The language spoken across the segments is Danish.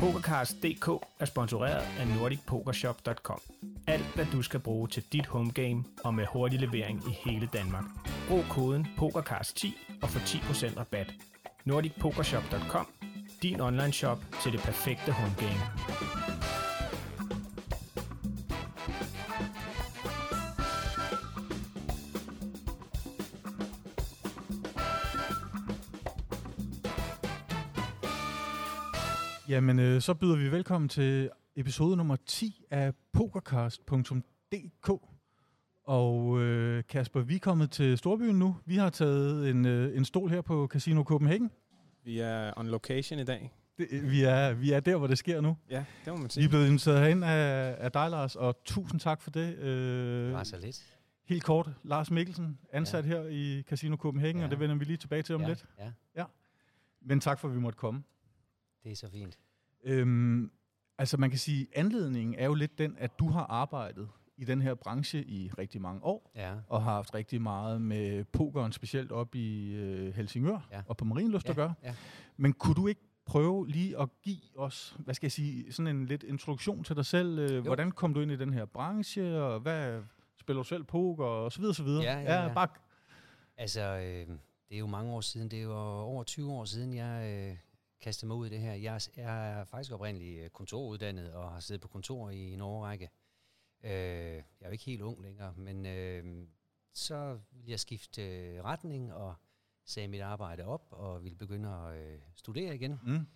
PokerCast.dk er sponsoreret af NordicPokerShop.com. Alt hvad du skal bruge til dit homegame og med hurtig levering i hele Danmark. Brug koden PokerCast10 og få 10% rabat. NordicPokerShop.com. Din online shop til det perfekte homegame. Jamen, øh, så byder vi velkommen til episode nummer 10 af pokercast.dk. Og øh, Kasper, vi er kommet til Storbyen nu. Vi har taget en, øh, en stol her på Casino Copenhagen. Vi er on location i dag. Det, vi, er, vi er der, hvor det sker nu. Ja, det må man Vi sige. er blevet inviteret herind af, af dig, Lars, og tusind tak for det. Øh, Det var så lidt. Helt kort, Lars Mikkelsen, ansat ja. her i Casino Copenhagen, ja. Ja. og det vender vi lige tilbage til om ja, lidt. Ja, Men tak for, at vi måtte komme. det er så fint. Øhm, altså man kan sige, anledningen er jo lidt den, at du har arbejdet i den her branche i rigtig mange år, Ja, og har haft rigtig meget med pokeren, specielt op i øh, Helsingør Ja. og på Marienlyst ja, at gøre. ja. Men kunne du ikke prøve lige at give os, hvad skal jeg sige, sådan en lidt introduktion til dig selv? Øh, hvordan kom du ind i den her branche, og hvad spiller du selv poker, og så videre, så videre. Ja, ja, ja. Bare, Altså, øh, det er jo mange år siden. Det er jo over 20 år siden, jeg øh, kastede mig ud i det her. Jeg, er- faktisk oprindeligt øh, kontoruddannet og har siddet på kontor i en årrække. Øh, jeg er jo ikke helt ung længere, men øh, så ville jeg skifte øh, retning og sagde mit arbejde op og ville begynde at øh, studere igen. mm,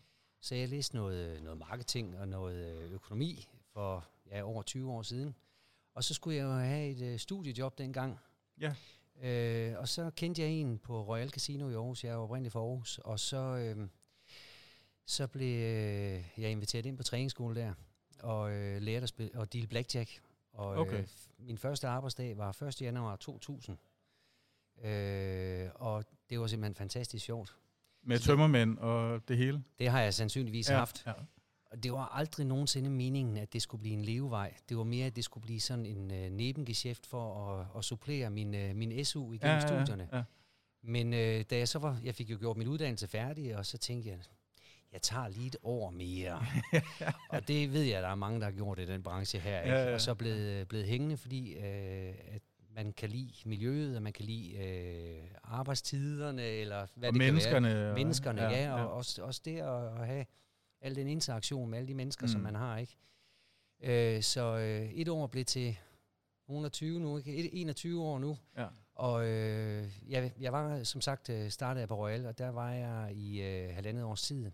Så jeg læste noget, noget marketing og noget økonomi for ja, over 20 år siden. Og så skulle jeg jo have et øh, studiejob dengang. ja. Øh, og så kendte jeg en på Royal Casino i Aarhus. Jeg er oprindeligt fra Aarhus. Og så, øh, så blev øh, jeg inviteret ind på træningsskole der og øh, lærte at spille og deal blackjack. Og Okay. øh, min første arbejdsdag var 1. januar 2000. Øh, og det var simpelthen fantastisk sjovt. Med tømmermænd og det hele. Det har jeg sandsynligvis ja, haft. Ja. Og det var aldrig nogensinde meningen, at det skulle blive en levevej. Det var mere, at det skulle blive sådan en øh, nebengeschæft for at, at supplere min, øh, min SU igennem ja, studierne. Ja, ja. Men øh, da jeg så var, jeg fik jo gjort min uddannelse færdig, og så tænkte jeg, jeg tager lige et år mere. og det ved jeg, at der er mange, der har gjort i den branche her. Ikke? Ja, ja. Og så blevet, blevet hængende, fordi øh, at man kan lide miljøet, og man kan lide øh, arbejdstiderne, eller hvad Og det menneskerne, kan være. Menneskerne, ja, ja, og ja. Også, også det at, at have al den interaktion med alle de mennesker, mm. Som man har. ikke. Øh, så øh, et år blev til 120 nu, ikke? Et- 21 år nu. ja. Og øh, jeg, jeg var som sagt øh, startet jeg på Royal, og der var jeg i øh, halvandet års tid.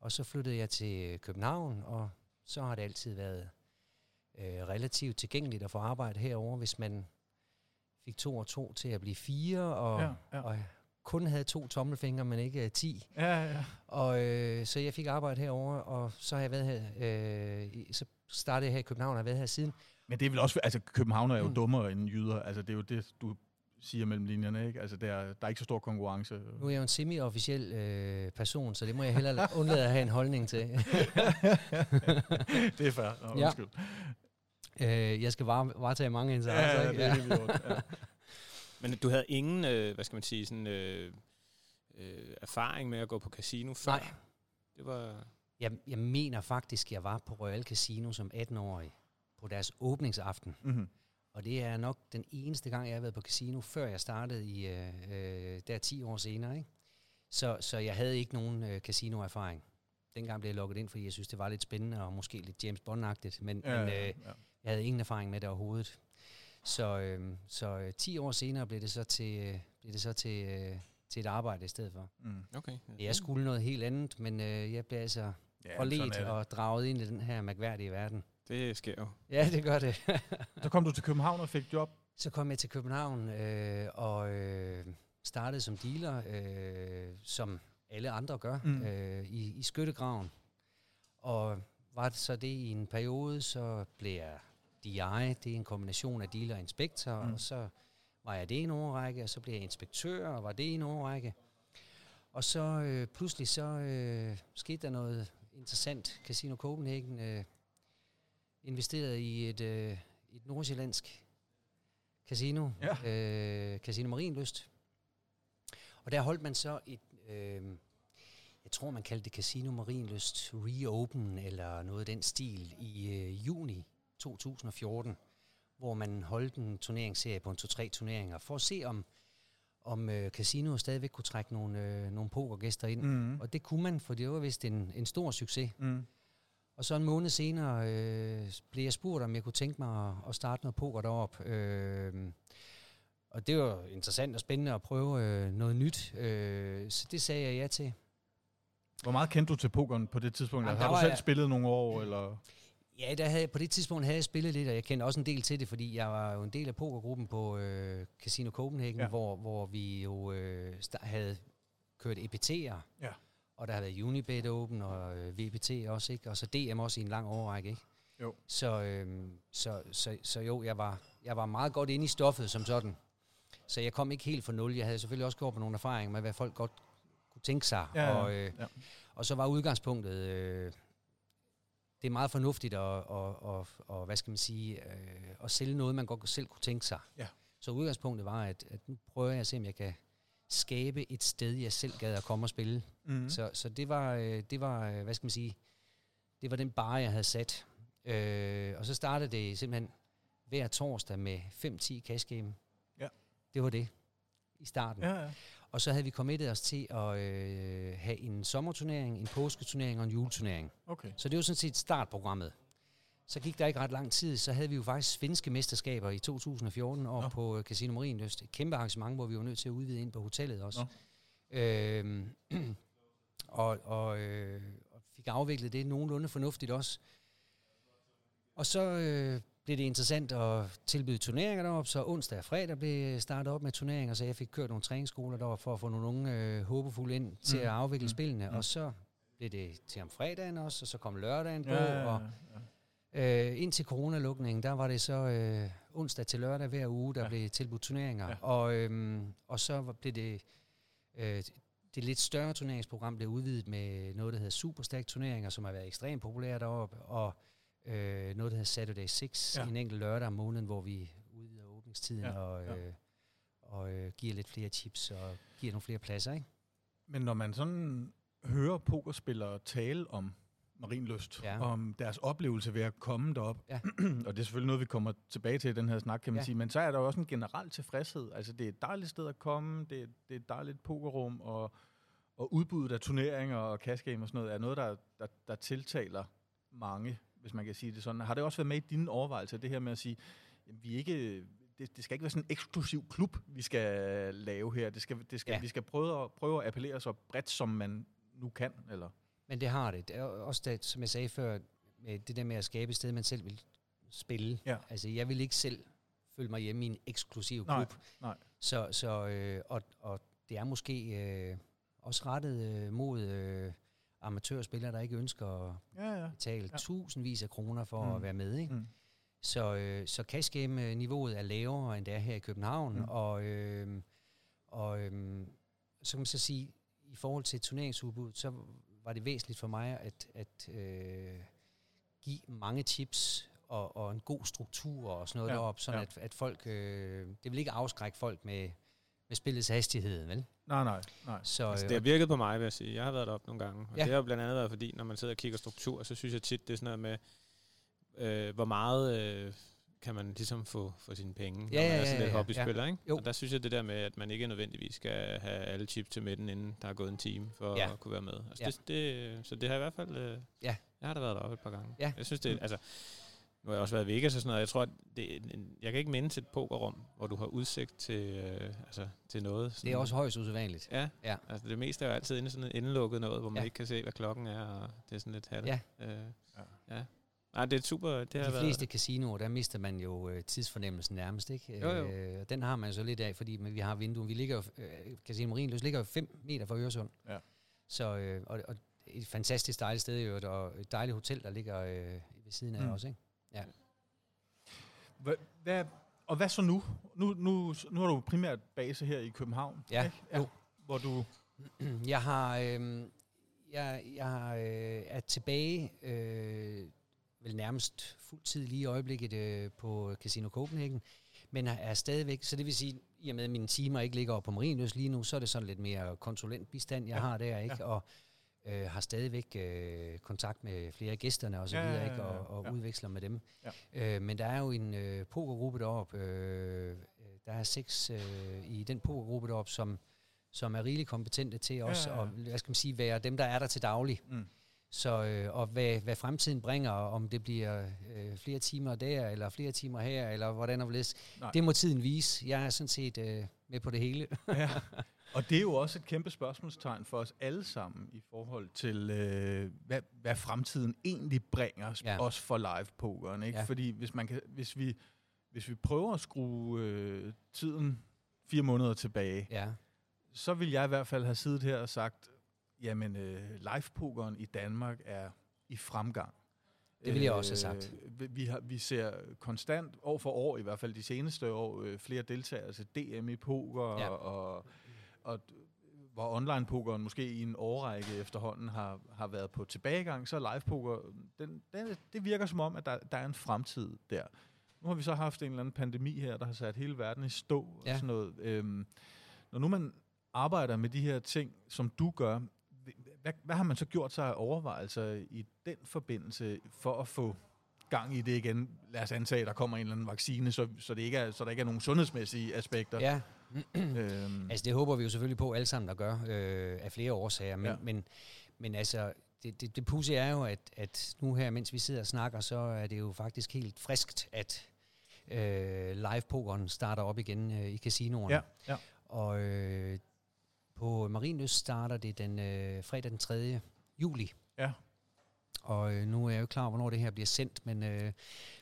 Og så flyttede jeg til København, og så har det altid været øh, relativt tilgængeligt at få arbejde herover, hvis man fik to og to til at blive fire, og, Ja, ja. og kun havde to tommelfingre, men ikke øh, ti. Ja, ja. Og øh, så jeg fik arbejde herover, og så har jeg været her, øh, så startede jeg her i København, og har været her siden. Men det er vel også, altså København er jo Mm. dummere end jyder, altså det er jo det, du siger mellem linjerne, ikke? Altså der, der er ikke så stor konkurrence. Nu er jeg jo en semi-officiel øh, person, så det må jeg hellere la- undlade at have en holdning til. det er fair. Nå, Ja. undskyld. øh, jeg skal bare varetage mange Ja, interesser. ja, ikke? det er helt. Ja. Men du havde ingen, øh, hvad skal man sige, sådan, øh, øh, erfaring med at gå på casino før? Nej. Det var... Jeg, jeg mener faktisk, jeg var på Royal Casino som 18-årig på deres åbningsaften. Mm-hmm. Og det er nok den eneste gang, jeg har været på casino, før jeg startede i øh, øh, der 10 år senere. Ikke? Så, så jeg havde ikke nogen øh, casinoerfaring. Dengang blev jeg lukket ind, fordi jeg synes, det var lidt spændende og måske lidt James Bond-agtigt. Men, Ja, men øh, ja. jeg havde ingen erfaring med det overhovedet. Så, øh, så øh, 10 år senere blev det så til, øh, blev det så til, øh, til et arbejde i stedet for. Mm. Okay. Jeg skulle noget helt andet, men øh, jeg blev altså Ja, det. og draget ind i den her mærkværdige verden. Det sker jo. Ja, det gør det. Så kom du til København og fik job. Så kom jeg til København øh, og øh, startede som dealer, øh, som alle andre gør, Mm. øh, i, i skyttegraven. Og var det så det i en periode, så blev jeg DI, det er en kombination af dealer og inspektor, Mm. og så var jeg det i en årrække, og så blev jeg inspektør, og var det i en årrække. Og så øh, pludselig så øh, skete der noget interessant. Casino Copenhagen øh, investerede i et, øh, et nordsjællandsk casino, Ja. øh, Casino Marienlyst. Og der holdt man så et, øh, jeg tror man kaldte det Casino Marienlyst Reopen, eller noget af den stil, i øh, juni 2014, hvor man holdt en turneringsserie på en to-tre turneringer, for at se om, om øh, casino stadigvæk kunne trække nogle, øh, nogle pokergæster ind. Mm. Og det kunne man, for det var vist en, en stor succes. Mm. Og så en måned senere øh, blev jeg spurgt, om jeg kunne tænke mig at, at starte noget poker derop. Øh, og det var interessant og spændende at prøve øh, noget nyt. Øh, så det sagde jeg ja til. Hvor meget kendte du til pokeren på det tidspunkt? Jamen, har du selv jeg- spillet nogle år? Eller? Ja, der havde, på det tidspunkt havde jeg spillet lidt, og jeg kendte også en del til det, fordi jeg var jo en del af pokergruppen på øh, Casino Copenhagen, Ja. hvor, hvor vi jo øh, havde kørt EPT'er, Ja. Og der havde været Unibet Open og øh, VPT også, ikke? og så DM også i en lang overrække. Ikke? Jo. Så, øh, så, så, så jo, jeg var, jeg var meget godt inde i stoffet som sådan. Så jeg kom ikke helt fra nul. Jeg havde selvfølgelig også gjort på nogle erfaringer med, hvad folk godt kunne tænke sig. Ja, og, øh, ja. og så var udgangspunktet, øh, det er meget fornuftigt at, at, at, at, hvad skal man sige, øh, at sælge noget, man godt selv kunne tænke sig. Ja. Så udgangspunktet var, at, at nu prøver jeg at se, om jeg kan skabe et sted, jeg selv gad at komme og spille. Mm. Så, så det var, øh, det var, øh, hvad skal man sige, det var den bare, jeg havde sat. Øh, og så startede det simpelthen hver torsdag med 5-10 cash game. Ja. Det var det i starten. Ja, ja. Og så havde vi committet os til at øh, have en sommerturnering, en påsketurnering og en juleturnering. Okay. Så det var sådan set startprogrammet. Så gik der ikke ret lang tid, så havde vi jo faktisk svenske mesterskaber i 2014 op Nå. på øh, Casino Marienlyst. Et kæmpe arrangement, hvor vi var nødt til at udvide ind på hotellet også. Øhm, og, og, øh, og fik afviklet det nogenlunde fornuftigt også. Og så øh, blev det interessant at tilbyde turneringer deroppe, så onsdag og fredag blev startet op med turneringer, så jeg fik kørt nogle træningsskoler deroppe for at få nogle unge øh, håbefulde ind til Mm. at afvikle Mm. spillene. Mm. Og så blev det til om fredagen også, og så kom lørdagen på, Ja, ja, og ja. Øh, indtil coronalukningen, der var det så øh, onsdag til lørdag hver uge, der Ja. blev tilbudt turneringer. Ja. Og, øhm, og så blev det, øh, det lidt større turneringsprogram blev udvidet med noget, der hedder Superstack turneringer, som har været ekstremt populære deroppe, og øh, noget, der hedder Saturday 6, Ja. en enkelt lørdag om måneden, hvor vi udvider åbningstiden Ja, og, ja. øh, og øh, giver lidt flere chips og giver nogle flere pladser. Ikke? Men når man sådan hører pokerspillere tale om Marienlyst, ja. Om deres oplevelse ved at komme derop, Ja. og det er selvfølgelig noget, vi kommer tilbage til i den her snak, kan man ja. Sige, men så er der jo også en generel tilfredshed. Altså, det er et dejligt sted at komme, det er, det er et dejligt pokerrum, og, og udbuddet af turneringer og cash game og sådan noget, er noget, der, der, der tiltaler mange, hvis man kan sige det sådan. Har det også været med i dine overvejelser, det her med at sige, jamen, vi ikke, det, det skal ikke være sådan en eksklusiv klub, vi skal lave her. Det skal, det skal. Ja. Vi skal prøve at, prøve at appellere så bredt, som man nu kan, eller? Men det har det. det er også det, som jeg sagde før, med det der med at skabe et sted, man selv vil spille. Ja. Altså, jeg vil ikke selv føle mig hjemme i en eksklusiv Nej, klub. nej. Så, så øh, og, og det er måske øh, også rettet øh, mod øh, amatørspillere, der ikke ønsker at Ja, ja. betale Ja. tusindvis af kroner for Mm. at være med. Ikke? Mm. Så, øh, så cash game niveauet er lavere, end det er her i København. Mm. Mm. Og, øh, og øh, så kan man så sige, i forhold til turneringsudbud, så var det væsentligt for mig at, at øh, give mange tips og, og en god struktur og sådan noget Ja, deroppe, sådan ja. at, at folk, øh, det vil ikke afskrække folk med, med spillets hastighed, vel? Nej, nej, nej. Så, Altså, øh, det har virket på mig, vil jeg sige. Jeg har været deroppe nogle gange. Og Ja. det har blandt andet været fordi, når man sidder og kigger struktur, så synes jeg tit, det er sådan noget med, øh, hvor meget øh, kan man ligesom få for sine penge, når Ja, man ja, er sådan ja, lidt ja, hobbyspiller, ikke? Jo. Og der synes jeg det der med, at man ikke nødvendigvis skal have alle chips til midten, inden der er gået en time, for Ja. at kunne være med. Altså, Ja. det, det, så det har i hvert fald... Øh, Ja. Jeg har da været deroppe et par gange. Ja. Jeg synes det, altså... Nu har jeg også været i Vegas og sådan noget. Jeg tror, at det, en- jeg kan ikke minde til et pokerrum, hvor du har udsigt til, øh, altså, til noget. det er også højst usædvanligt. Ja, Ja. altså det meste er jo altid inde i sådan et indelukket noget, hvor man Ja. ikke kan se, hvad klokken er, og det er sådan lidt hattet. Ja. Øh, Ja. ja. Ja. Nej, det er super, det har De været... fleste casinoer, der mister man jo øh, tidsfornemmelsen nærmest, ikke? Jo, jo. Øh, og den har man så lidt af, fordi men vi har vinduer. Vi ligger jo, øh, Casino Marienløs ligger jo 5 meter fra Øresund. Ja. Så, øh, og, og et fantastisk dejligt sted, jo, og et dejligt hotel, der ligger øh, ved siden af Mm. os, ikke? Hvad, hvad, og hvad så nu? Nu, nu? nu har du primært base her i København, Ja, ikke? jo. Hvor du... Jeg har, øh, jeg, jeg har, øh, er tilbage, øh, vel nærmest fuldtid lige i øjeblikket øh, på Casino Copenhagen, men er- stadigvæk, så det vil sige, i og med at mine timer ikke ligger på Marienløs lige nu, så er det sådan lidt mere konsulentbistand, jeg Ja, har der, ikke? Og, øh, har stadigvæk øh, kontakt med flere af gæsterne og så Ja, videre, ja, ja, ikke? Og, og ja. udveksler med dem. Ja. Øh, men der er jo en øh, pokergruppe deroppe, øh, der er seks øh, i den pokergruppe deroppe, som, som er rigeligt kompetente til også Ja, ja, ja. at hvad skal man sige, være dem, der er der til daglig. Mm. Så, øh, og hvad, hvad fremtiden bringer, om det bliver øh, flere timer der, eller flere timer her, eller hvordan og hvorledes, det må tiden vise. Jeg er sådan set øh, med på det hele. ja. Og det er jo også et kæmpe spørgsmålstegn for os alle sammen i forhold til, øh, hvad, hvad fremtiden egentlig bringer, Ja. også for live-pokeren. Ikke? Ja. Fordi hvis, man kan, hvis, vi, hvis vi prøver at skrue øh, tiden fire måneder tilbage, Ja, så vil jeg i hvert fald have siddet her og sagt, jamen øh, live-pokeren i Danmark er i fremgang. Det ville jeg også have sagt. Øh, vi- har, vi ser konstant, år for år, i hvert fald de seneste år, øh, flere deltagere til DM i poker, Ja. og, og hvor online-pokeren måske i en årrække efterhånden har, har været på tilbagegang, så er live-poker, den, den, det virker som om, at der, der er en fremtid der. Nu har vi så haft en eller anden pandemi her, der har sat hele verden i stå og Ja. sådan noget. Øhm, når nu man arbejder med de her ting, som du gør, hvad, hvad har man så gjort sig af overvejelser i den forbindelse for at få gang i det igen? Lad os antage, at der kommer en eller anden vaccine, så, så, det ikke er, så der ikke er nogen sundhedsmæssige aspekter. ja. Øhm, Altså det håber vi jo selvfølgelig på alle sammen, der gør, øh, af flere årsager. Men, ja. Men, men altså, det, det, det pudsige er jo, at, at nu her, mens vi sidder og snakker, så er det jo faktisk helt friskt, at øh, live-pokeren starter op igen øh, i casinoerne. ja, ja. Og øh, på Marienløs starter det den øh, fredag den 3. juli. Ja. Og øh, nu er jeg jo klar, hvornår det her bliver sendt, men, øh,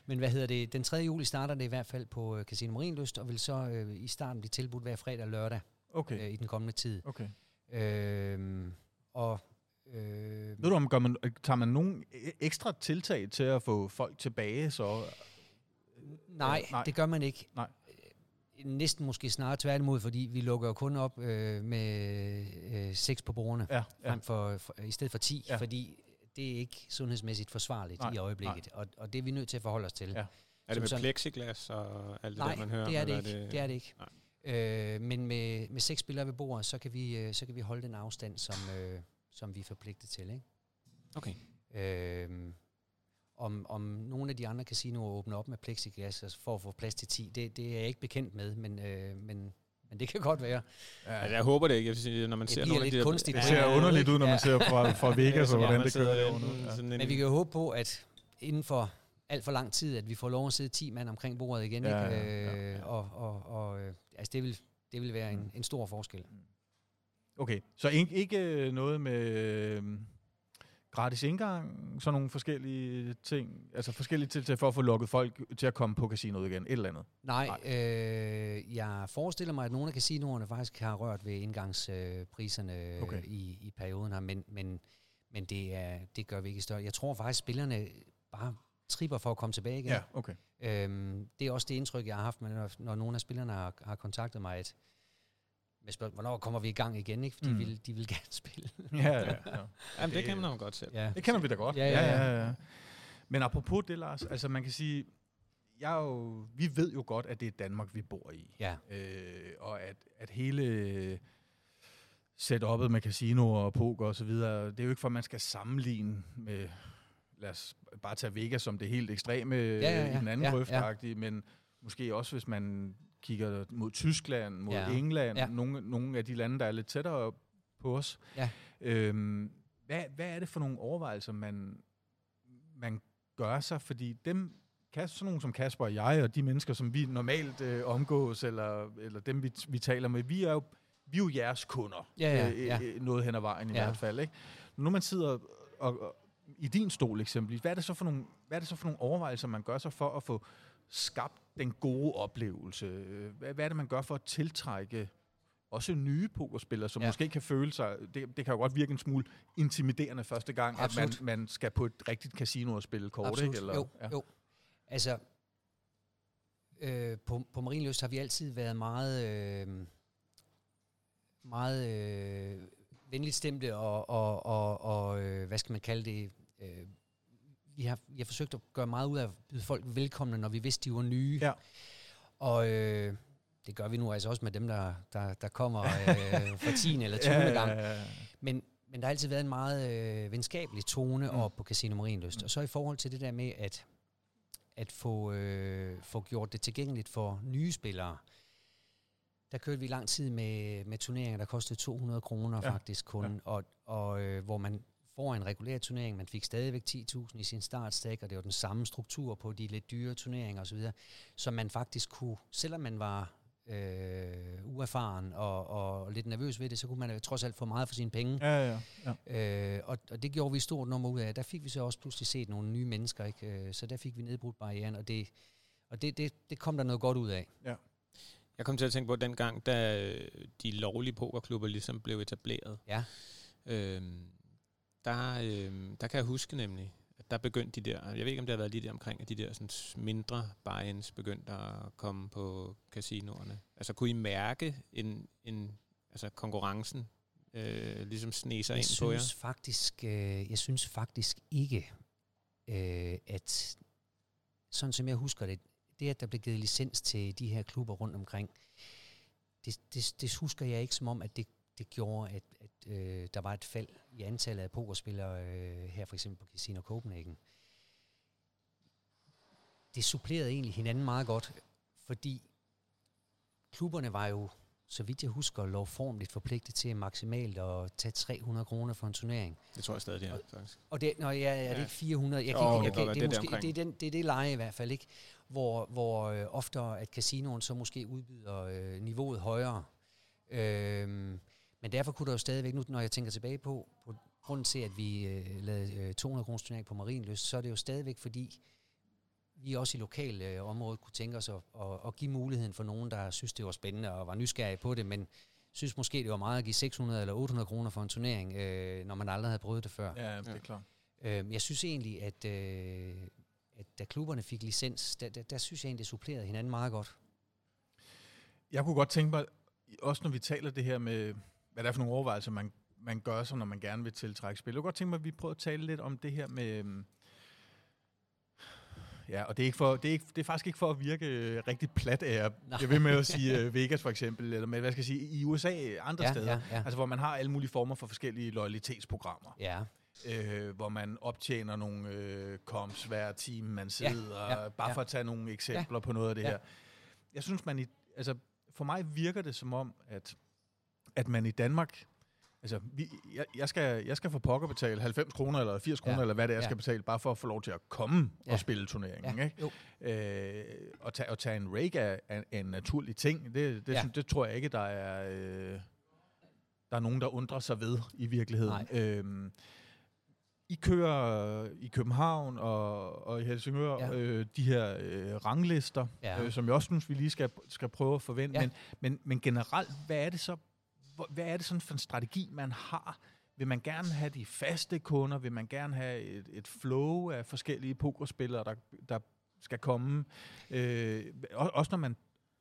men hvad hedder det? Den 3. juli starter det i hvert fald på øh, Casino Marienlyst, og vil så øh, i starten blive tilbudt hver fredag og lørdag Okay. øh, i den kommende tid. okay. Øh, og øh, Ved du, om gør man, tager man nogle ekstra tiltag til at få folk tilbage, så... nej, nej. det gør man ikke. Nej. Næsten måske snarere tværtimod, fordi vi lukker jo kun op øh, med øh, seks på bordene. Ja, ja. frem for, for, i stedet for 10, ja. Fordi det er ikke sundhedsmæssigt forsvarligt Nej, i øjeblikket, og, og det er vi nødt til at forholde os til. Ja. Er det med sådan- plexiglas og alt det Nej, der, man hører? det er det ikke. Det er det ikke. Øh, men med, med seks spillere ved bordet, så kan vi, øh, så kan vi holde den afstand, som, øh, som vi er forpligtet til. Ikke? Okay. Øh, om, om nogle af de andre casinoer åbner op med plexiglas altså for at få plads til 10, det, det er jeg ikke bekendt med, men, øh, men, men det kan godt være. Altså, jeg håber det ikke. Jeg vil sige, når man Det ser nogle af lidt de der- kunstigt Det ser underligt ud, når man Ja. ser fra, fra Vegas, og Ja, hvordan det kører derovre. Ja. Men vi kan jo håbe på, at inden for alt for lang tid, at vi får lov at sidde 10 mand omkring bordet igen. Ja, ikke? ja, ja, Øh, ja. Og, og, og øh, altså det vil, det vil være en, en stor forskel. Okay, så ikke, ikke noget med øh, gratis indgang, sådan nogle forskellige ting, altså forskellige tiltag for at få lukket folk til at komme på casinoet igen, et eller andet. Nej, øh, jeg forestiller mig, at nogle af casinoerne faktisk har rørt ved indgangspriserne øh, Okay. i, i perioden her, men, men, men det, er, det gør vi ikke større. Jeg tror faktisk, at spillerne bare tripper for at komme tilbage igen. okay. Øhm, det er også det indtryk, jeg har haft, når, når nogle af spillerne har, har kontaktet mig, at med spørgsmål, hvornår kommer vi i gang igen, ikke? Fordi Mm. mm. de, vil, de vil gerne spille. Ja, ja, ja. Jamen, det kan man godt selv. ja. Det kender vi da godt. Ja, ja, ja. ja, ja. Men apropos det, Lars, altså man kan sige, jeg jo, vi ved jo godt, at det er Danmark, vi bor i. ja. Øh, og at, at hele setup'et med casinoer og poker og så videre, det er jo ikke for, at man skal sammenligne med, lad os bare tage Vegas som det helt ekstreme ja, ja, ja, i den anden Ja, ja, men måske også, hvis man kigger mod Tyskland, mod Ja. England, Ja. nogle, nogle af de lande, der er lidt tættere på os. Ja. Øhm, hvad, hvad er det for nogle overvejelser, man, man gør sig? Fordi dem, sådan nogen som Kasper og jeg, og de mennesker, som vi normalt øh, omgås, eller, eller dem, vi, vi taler med, vi er jo, vi er jo jeres kunder. Ja, ja, øh, ja. øh, noget hen ad vejen i Ja. hvert fald. Ikke? Når man sidder og, og, i din stol eksempelvis, hvad er, det så for nogle, hvad er det så for nogle overvejelser, man gør sig for at få skabt den gode oplevelse? Hvad, hvad er det, man gør for at tiltrække også nye pokerspillere, som Ja. måske kan føle sig, det, det kan jo godt virke en smule intimiderende første gang, Absolut. at man, man skal på et rigtigt casino og spille kort, Absolut. ikke? Eller, jo, ja. jo. Altså, øh, på, på Marienlyst har vi altid været meget, øh, meget øh, venligt stemte og, og, og, og øh, hvad skal man kalde det, øh, vi har, vi har forsøgt at gøre meget ud af at byde folk velkomne, når vi vidste, de var nye. Ja. Og øh, det gør vi nu altså også med dem, der, der, der kommer øh, for 10. eller 20. gang. Ja, ja, ja. Men, men der har altid været en meget øh, venskabelig tone mm. op på Casino Marienlyst. Mm. Og så i forhold til det der med at, at få, øh, få gjort det tilgængeligt for nye spillere, der kørte vi lang tid med, med turneringer, der kostede 200 kroner ja. faktisk kun, ja. og, og øh, hvor man får en regulær turnering, man fik stadigvæk 10.000 i sin startstak, og det var den samme struktur på de lidt dyre turneringer osv., så man faktisk kunne, selvom man var øh, uerfaren og, og lidt nervøs ved det, så kunne man trods alt få meget for sine penge. Ja, ja, ja. Øh, og, og det gjorde vi stort nummer ud af. Der fik vi så også pludselig set nogle nye mennesker, ikke? Øh, så der fik vi nedbrudt barrieren, og det, og det, det, det kom der noget godt ud af. Ja. Jeg kom til at tænke på den gang, da de lovlige pokerklubber ligesom blev etableret. Ja. Øhm, der, øhm, der kan jeg huske nemlig, der begyndte de der, jeg ved ikke om det har været lige der omkring, at de der sådan mindre buy-ins begyndte at komme på casinoerne. Altså kunne I mærke en, en altså konkurrencen øh, ligesom sne sig jeg ind på jer? Faktisk, øh, jeg synes faktisk ikke, øh, at sådan som jeg husker det, det at der blev givet licens til de her klubber rundt omkring, det, det, det husker jeg ikke som om, at det, det gjorde, at, at øh, der var et fald i antallet af pokerspillere øh, her for eksempel på Casino Copenhagen. Det supplerede egentlig hinanden meget godt, fordi klubberne var jo, så vidt jeg husker, lovformligt forpligtet til maksimalt at tage 300 kroner for en turnering. Det tror jeg stadig, det er, faktisk. Og det, når jeg, er det ikke 400? Jeg kan, oh, jeg, jeg, det, det, er måske, det, er den, det er det leje i hvert fald, ikke? Hvor, hvor øh, ofte at casinoen så måske udbyder øh, niveauet højere. Øh, men derfor kunne der jo stadigvæk, nu når jeg tænker tilbage på, på grunden til, at vi øh, lavede øh, 200 kroners turnering på Marienlyst, så er det jo stadigvæk fordi, vi også i lokale øh, området kunne tænke os at, at, at give muligheden for nogen, der synes, det var spændende og var nysgerrige på det, men synes måske, det var meget at give 600 eller 800 kroner for en turnering, øh, når man aldrig havde prøvet det før. Ja, det er klart. Øh, jeg synes egentlig, at, øh, at da klubberne fik licens, der, der, der synes jeg egentlig, det supplerede hinanden meget godt. Jeg kunne godt tænke mig, også når vi taler det her med hvad det er for nogle overvejelser, man, man gør sig, når man gerne vil tiltrække spil. Jeg kunne godt tænke mig, at vi prøver at tale lidt om det her med... Øhm, ja, og det er, ikke for, det, er ikke, det er faktisk ikke for at virke øh, rigtig plat af Jeg vil med at sige uh, Vegas for eksempel, eller med, hvad skal jeg sige, i USA andre ja, steder, ja, ja. altså hvor man har alle mulige former for forskellige loyalitetsprogrammer. Ja. Øh, hvor man optjener nogle øh, koms hver time, man sidder, ja, ja, bare ja. for at tage nogle eksempler ja. på noget af det ja. her. Jeg synes, man i, altså for mig virker det som om, at at man i Danmark, altså vi, jeg, jeg, skal, jeg skal få pokker betale 90 kroner eller 80 kroner, ja. eller hvad det er, jeg ja. skal betale, bare for at få lov til at komme ja. og spille turneringen. Ja. Ikke? Jo. Øh, og, tage, og tage en rake er, er, er en naturlig ting. Det, det, ja. synes, det tror jeg ikke, der er, øh, der er nogen, der undrer sig ved i virkeligheden. Øh, i kører i København og, og i Helsingør ja. øh, de her øh, ranglister, ja. øh, som jeg også synes, vi lige skal, skal prøve at forvente. Ja. Men, men, men generelt, hvad er det så hvad er det sådan for en strategi, man har? Vil man gerne have de faste kunder? Vil man gerne have et, et flow af forskellige pokerspillere, der, der skal komme? Øh, også når man,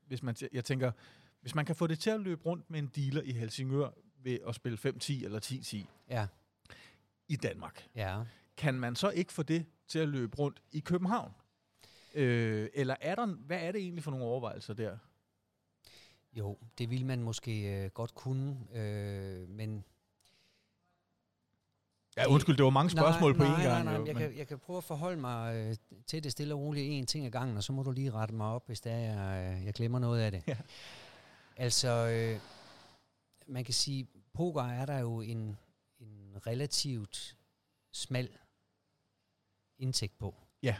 hvis man, jeg tænker, hvis man kan få det til at løbe rundt med en dealer i Helsingør ved at spille 5-10 eller 10-10 ja. i Danmark, ja. kan man så ikke få det til at løbe rundt i København? Øh, eller er der, hvad er det egentlig for nogle overvejelser der? Jo, det vil man måske øh, godt kunne, øh, men... Ja, undskyld, det var mange spørgsmål nej, på nej, én gang. Nej, nej, nej, jeg, kan, jeg kan prøve at forholde mig øh, til det stille og roligt en ting ad gangen, og så må du lige rette mig op, hvis der er, jeg, jeg glemmer noget af det. Ja. Altså, øh, man kan sige, poker er der jo en, en relativt smal indtægt på. Ja.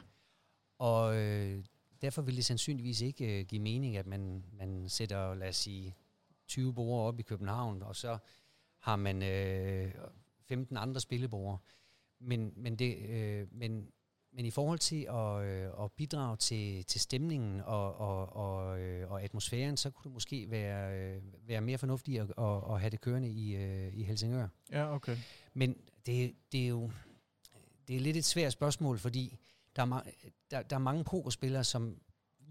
Og øh, derfor vil det sandsynligvis ikke øh, give mening, at man, man sætter, lad os sige, 20 borger op i København, og så har man øh, 15 andre spillebord. Men, men, det, øh, men, men i forhold til at, øh, at bidrage til, til stemningen og, og, og, øh, og atmosfæren, så kunne det måske være, øh, være mere fornuftigt at, at, at have det kørende i, øh, i Helsingør. Ja, okay. Men det, det er jo det er lidt et svært spørgsmål, fordi der er, ma- der, der er mange pokerspillere, som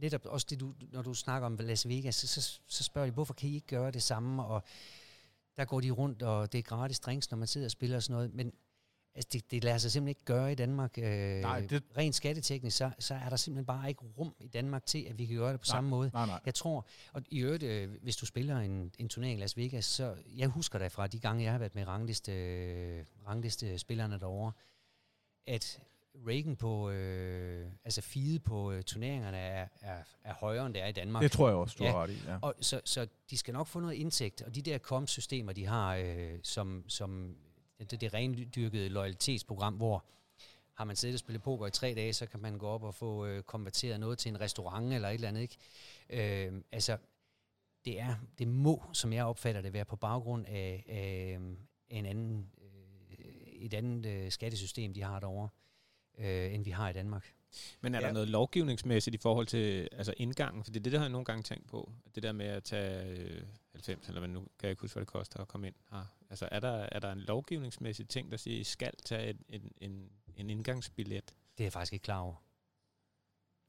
netop også det, du, når du snakker om Las Vegas, så, så, så spørger de, hvorfor kan I ikke gøre det samme? Og der går de rundt, og det er gratis drinks, når man sidder og spiller og sådan noget. Men Altså, det, det lader sig simpelthen ikke gøre i Danmark. Øh, Nej, det- Rent skatteteknisk, så, så er der simpelthen bare ikke rum i Danmark til, at vi kan gøre det på Nej, samme måde. Nej, nej. Jeg tror, og i øvrigt, øh, hvis du spiller en, en turnering i Las Vegas, så jeg husker da fra de gange, jeg har været med rangliste, øh, rangliste spillerne derovre, at Reagan på, øh, altså feed på øh, turneringerne er, er, er højere, end det er i Danmark. Det tror jeg også, du Ja. har ret i. Ja. Og så, så de skal nok få noget indtægt, og de der komsystemer, de har, øh, som, som det, det rendyrkede loyalitetsprogram, hvor har man siddet og spillet poker i tre dage, så kan man gå op og få øh, konverteret noget til en restaurant eller et eller andet. Ikke? Øh, altså, det, er, det må, som jeg opfatter det, være på baggrund af, af en anden, øh, et andet øh, skattesystem, de har derovre, øh, end vi har i Danmark. Men er Ja. der noget lovgivningsmæssigt i forhold til altså indgangen? For det, er det der har jeg nogle gange tænkt på. Det der med at tage øh, 90, eller hvad nu kan jeg ikke huske, hvad det koster at komme ind her. Altså er der, er der en lovgivningsmæssig ting, der siger, at I skal tage en, en, en, en indgangsbillet? Det er jeg faktisk ikke klar over.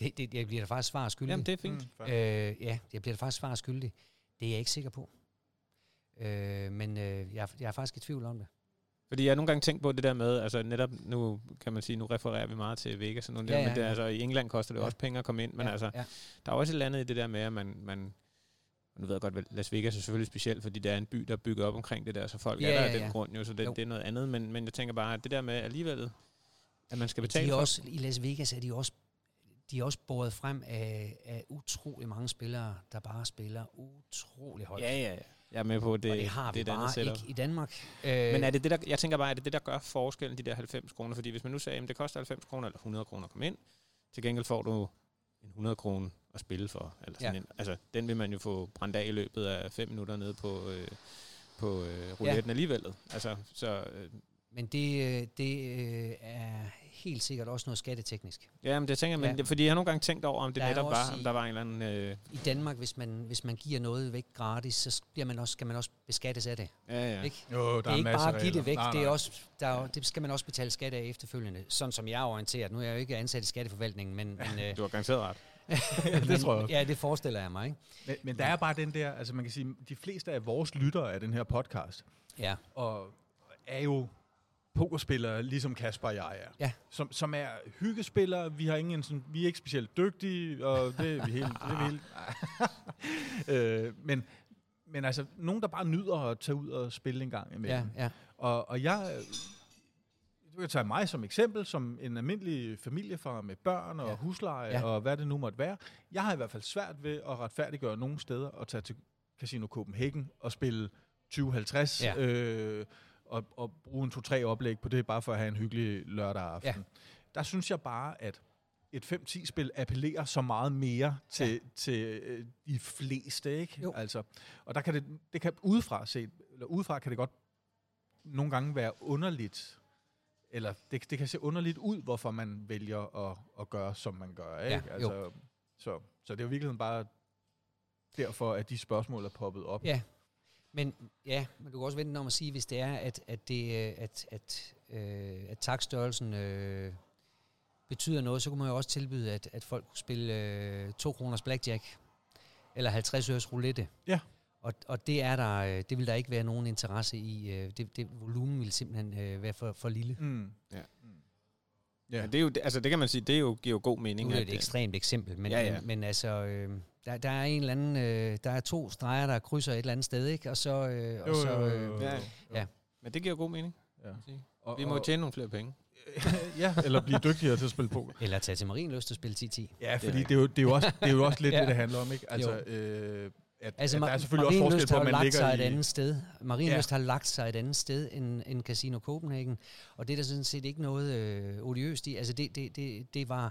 Det, det, jeg bliver da faktisk svar skyldig. Jamen det er fint. Mm, Øh, ja, jeg bliver da faktisk svar skyldig. Det er jeg ikke sikker på. Øh, men øh, jeg, er- jeg er faktisk i tvivl om det. Fordi jeg har nogle gange tænkt på det der med, altså netop nu kan man sige, nu refererer vi meget til Vegas og nogle Ja, der, ja, men det, ja. altså, i England koster det Ja. også penge at komme ind, men ja, altså, ja. der er også et eller andet i det der med, at man, man nu ved jeg godt, Las Vegas er selvfølgelig specielt, fordi det er en by, der er bygget op omkring det der, så folk Ja, er der ja, af den ja. grund jo, så det, Jo. det er noget andet, men, men jeg tænker bare, at det der med alligevel, at man skal betale de er for også, I Las Vegas er de også, de er også båret frem af, af utrolig mange spillere, der bare spiller utrolig højt. Ja, ja, ja. Jeg er med på, det, og det har vi er bare setup. ikke i Danmark. Øh, Men er det det, der, jeg tænker bare, er det det, der gør forskellen, de der 90 kroner? Fordi hvis man nu sagde, at det koster 90 kroner eller 100 kroner at komme ind, til gengæld får du en 100 kroner at spille for. Eller sådan Ja. en, altså, den vil man jo få brændt af i løbet af 5 minutter nede på, øh, på øh, rouletten ja. alligevel. Altså, så, øh, Men det, øh, det øh, er helt sikkert også noget skatteteknisk. ja, men det tænker jeg, men Ja. fordi jeg har nogle gange tænkt over, om det Der er netop var, om der var en eller anden... Øh, I Danmark, hvis man, hvis man giver noget væk gratis, så bliver man også, skal man også beskattes af det. ja, ja. Ikke? Jo, der det er ikke masser bare at give det væk, Nej, det, er nej. også, der er, det skal man også betale skat af efterfølgende, sådan som jeg er orienteret. Nu er jeg jo ikke ansat i skatteforvaltningen, men, men, øh, Du har garanteret ret. Det men- tror jeg også. Ja, det forestiller jeg mig, ikke? Men, men der er bare den der, altså man kan sige, de fleste af vores lyttere af den her podcast, Ja, og er jo pokerspillere, ligesom Kasper og jeg er. Ja. Som, som er hyggespillere, vi, har ingen, sådan, vi er ikke specielt dygtige, og det er vi helt... det er vi helt øh, men, men altså, nogen, der bare nyder at tage ud og spille en gang ja, imellem. ja. Og, og jeg... Du kan tage mig som eksempel, som en almindelig familiefar med børn og Ja. husleje Ja. og hvad det nu måtte være. Jeg har i hvert fald svært ved at retfærdiggøre nogle steder og tage til Casino Copenhagen og spille 2050 Ja. øh, og, og bruge en to-tre oplæg på det, bare for at have en hyggelig lørdag aften. Ja. Der synes jeg bare, at et 5-10-spil appellerer så meget mere til, ja. til øh, de fleste, ikke? Jo. Altså, og der kan det, det kan udefra set, eller udefra kan det godt nogle gange være underligt, eller det, det kan se underligt ud, hvorfor man vælger at, at gøre, som man gør, ikke? Ja, altså, så, så det er jo virkelig bare derfor, at de spørgsmål er poppet op. Ja, men ja, men du kan også vente om at sige, hvis det er, at, at, det, øh, at, at, øh, at takstørrelsen øh, betyder noget, så kunne man jo også tilbyde, at, at folk kunne spille øh, 2 kroners blackjack, eller 50 øres roulette. Ja. Og, og det er der, øh, det vil der ikke være nogen interesse i. øh, Det, det volumen vil simpelthen øh, være for, for lille. Mm. Ja. Mm. Ja. Men det er jo, altså det kan man sige, det er jo, giver jo god mening. Nu er det at, et ekstremt eksempel, men, Ja, ja, ja. ja. men, men altså, øh, der, der er en eller anden, øh, der er to streger, der krydser et eller andet sted, ikke? Og så, øh, og Jo, så øh, jo, jo. Ja. Ja. Men det giver god mening. Ja. Og, Vi må jo tjene nogle flere penge. ja, eller blive dygtigere til at spille poker. eller tage til Marienlyst og spille 10-10. Ja, fordi det er, jo, det, er jo også, det er jo også lidt Ja. det, det handler om, ikke? Altså, Jo. øh, at, Altså, at der er selvfølgelig også forskel på, har at man lagt sig ligger et i... andet sted. Marienlyst har lagt sig et andet sted end, end Casino Copenhagen, og det er der sådan set ikke noget øh, odiøst i. Altså, det, det, det, det var... Øh,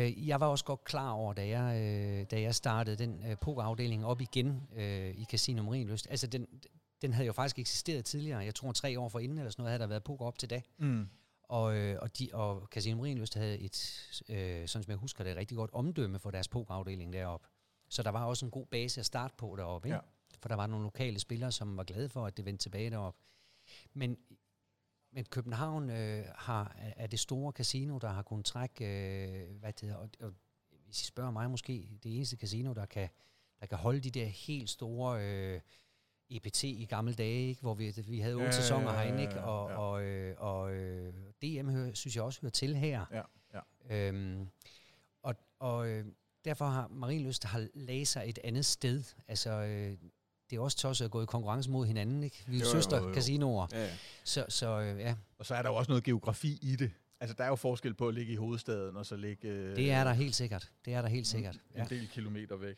jeg var også godt klar over, da jeg, øh, da jeg startede den øh, pokerafdeling op igen øh, i Casino Marienlyst. Altså, den, den havde jo faktisk eksisteret tidligere. Jeg tror, tre år forinden eller sådan noget, havde der været poker op til da. Mm. Og, øh, og, de, og Casino Marienlyst havde et, øh, sådan som jeg husker det, rigtig godt omdømme for deres pokerafdeling deroppe. Så der var også en god base at starte på deroppe. Ikke? Ja. For der var nogle lokale spillere, som var glade for, at det vendte tilbage derop. Men, men København øh, har, er- det store casino, der har kunnet trække, øh, hvad det hedder, og, og hvis I spørger mig måske, det eneste casino, der kan, der kan holde de der helt store øh, EPT i gamle dage, ikke? hvor vi, vi havde otte Ja, sæsoner ja, ja, herinde, ikke? og, ja. og, øh, og øh, DM hører, synes jeg også hører til her. Ja, ja. Øhm, og og øh, derfor har Marienlyst har lagt sig et andet sted. Altså, øh, det er også tosset at gå i konkurrence mod hinanden, ikke? Vi er Jo, jo, jo, søster jo. casinoer. Ja, ja. Så, så øh, ja, Og så er der jo også noget geografi i det. Altså, der er jo forskel på at ligge i hovedstaden, og så ligge... Øh, det er der helt sikkert. Det er der helt sikkert. En Ja. del kilometer væk.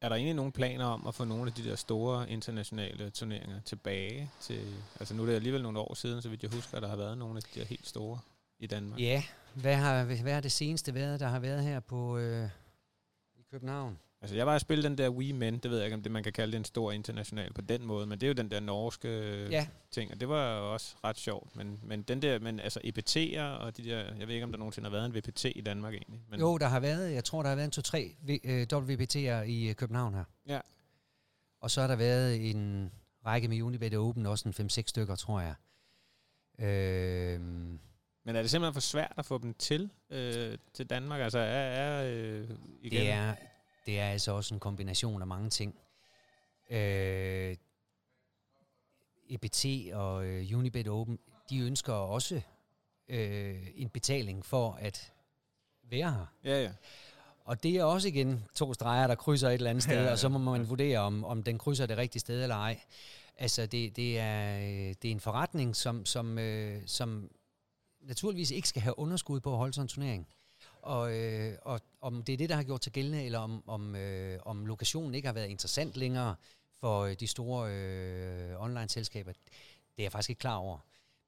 Er der egentlig nogle planer om at få nogle af de der store internationale turneringer tilbage? Til, altså nu er det alligevel nogle år siden, så vidt jeg husker, at der har været nogle af de der helt store i Danmark. Ja, hvad har, hvad har det seneste været, der har været her på øh, i København? Altså jeg var at spille den der Wii Men, det ved jeg ikke, om det man kan kalde det en stor international på den måde, men det er jo den der norske øh, Ja, ting, og det var jo også ret sjovt. Men, men den der, men altså EPT'er og de der, jeg ved ikke, om der nogensinde har været en VPT i Danmark egentlig. Men, jo, der har været, jeg tror, der har været en 2-3 V- øh, WPT'er i øh, København her. Ja. Og så har der været en række med Unibet Open, også en 5-6 stykker, tror jeg. Øh, men er det simpelthen for svært at få dem til, øh, til Danmark? Altså er, er øh, igen... det, er, det er altså også en kombination af mange ting. Øh, EPT og øh, Unibet Open, de ønsker også øh, en betaling for at være her. Ja, ja. Og det er også igen to streger, der krydser et eller andet sted, Ja, ja, ja. og så må man vurdere, om, om den krydser det rigtige sted eller ej. Altså, det, det, er, øh, det er en forretning, som, som, øh, som naturligvis ikke skal have underskud på at holde sådan en turnering. Og, øh, og om det er det, der har gjort til gældende, eller om, om, øh, om lokationen ikke har været interessant længere for øh, de store øh, online-selskaber, det er jeg faktisk ikke klar over.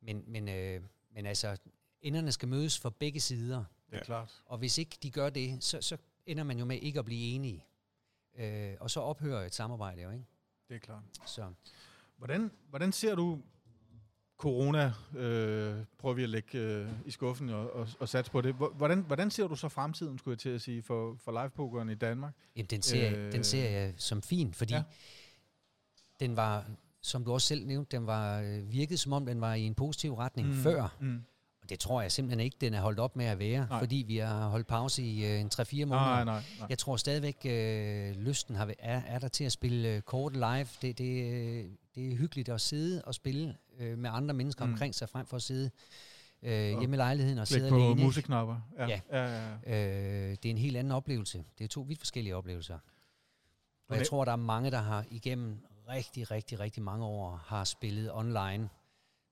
Men, men, øh, men altså, enderne skal mødes for begge sider. Det er Ja. klart. Og hvis ikke de gør det, så, så ender man jo med ikke at blive enige. Øh, og så ophører et samarbejde jo, ikke? Det er klart. Så. Hvordan, hvordan ser du corona, øh, prøver vi at lægge øh, i skuffen og, og, og satse på det. Hvor- Hvordan, hvordan ser du så fremtiden, skulle jeg til at sige, for, for livepokeren i Danmark? Jamen, den ser, Øh, den ser jeg som fin, fordi ja. den var, som du også selv nævnte, den var øh, virket som om, den var i en positiv retning mm. før. Mm. Og det tror jeg simpelthen ikke, den er holdt op med at være, Nej. fordi vi har holdt pause i øh, en 3-4 måneder. Nej, nej, nej. Jeg tror stadigvæk, øh, lysten har, er, er der til at spille øh, kort live. Det, det, øh, det er hyggeligt at sidde og spille øh, med andre mennesker Mm. omkring sig, frem for at sidde øh, hjemme i lejligheden og sidde på alene. ikke? musikknapper. Ja. Ja. Ja, ja, ja. Øh, det er en helt anden oplevelse. Det er to vidt forskellige oplevelser. Og jeg tror, der er mange, der har igennem rigtig, rigtig, rigtig mange år har spillet online,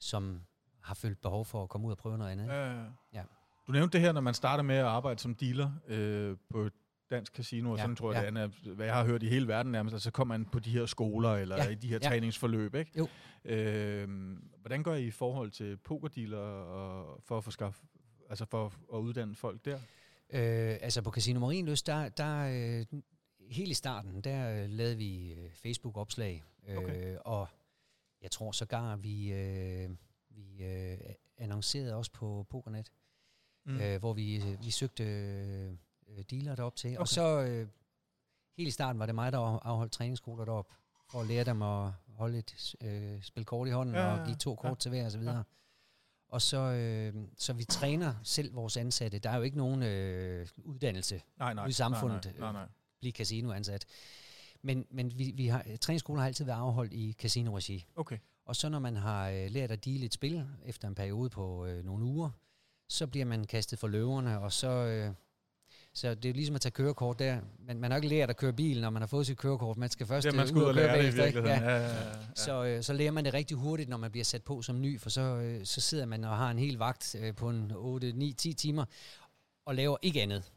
som har følt behov for at komme ud og prøve noget andet. Ja, ja. Ja. Du nævnte det her, når man starter med at arbejde som dealer øh, på et dansk casino, og Ja, sådan tror jeg, ja. det er, hvad jeg har hørt i hele verden nærmest, altså, så kommer man på de her skoler, eller Ja, i de her ja. træningsforløb, ikke? Jo. Øh, hvordan gør I i forhold til pokerdealer, og for at få skaff, altså for at uddanne folk der? Øh, altså på Casino Marienlyst, der, der øh, helt i starten, der øh, lavede vi øh, Facebook-opslag. Øh, Okay. Og jeg tror sågar, vi, øh, vi øh, annoncerede også på Pokernet, mm. øh, hvor vi, øh, vi søgte øh, dealer derop til. Okay. Og så øh, helt i starten var det mig, der afholdt træningsskoler derop, for at lære dem at holde et øh, spil kort i hånden Ja, ja, ja, og give to ja. kort til hver og så videre. Ja. Og så, øh, så vi træner selv vores ansatte. Der er jo ikke nogen øh, uddannelse Nej, nej. ude i samfundet, Nej, nej, nej, nej. blive casinoansat. Men, men vi, vi har, træningsskolen har altid været afholdt i casino-regi. Okay. Og så når man har øh, lært at deale et spil efter en periode på øh, nogle uger, så bliver man kastet for løverne, og så... Øh, så det er ligesom at tage kørekort der. Men man har ikke lært at køre bil, når man har fået sit kørekort. Man skal først Det, man øh, skal ud og køre lære det i bagefter. Ja. Ja, ja, ja, ja. Så, øh, så lærer man det rigtig hurtigt, når man bliver sat på som ny, for så, øh, så sidder man og har en hel vagt øh, på en 8, 9, 10 timer, og laver ikke andet.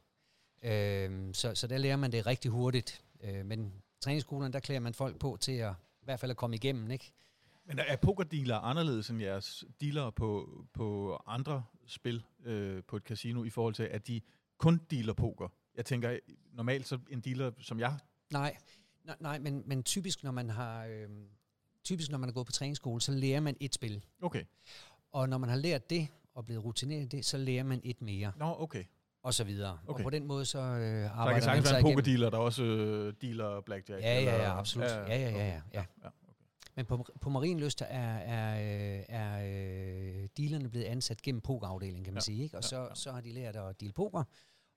Øh, så, så der lærer man det rigtig hurtigt. Øh, men træningsskolerne, der klæder man folk på til at i hvert fald at komme igennem, ikke? Men er pokerdealer anderledes end jeres dealere på, på andre spil øh, på et casino i forhold til, at de kun dealer poker? Jeg tænker, normalt så en dealer som jeg... Nej, nej, nej men, men typisk, når man har... Øh, typisk, når man er gået på træningsskole, så lærer man et spil. Okay. Og når man har lært det, og blevet rutineret i det, så lærer man et mere, Nå, okay. og så videre. Okay. Og på den måde, så øh, Så der kan arbejder man sagtens være en pokerdealer, der også øh, dealer blackjack. Ja, ja, ja, absolut. Ja, ja, ja, ja, ja. ja, okay. Men på, på Marienlyst er, er, øh, er øh, dealerne blevet ansat gennem pokerafdelingen, kan man Ja, sige. Ikke? Og ja, så, ja. så har de lært at deal poker,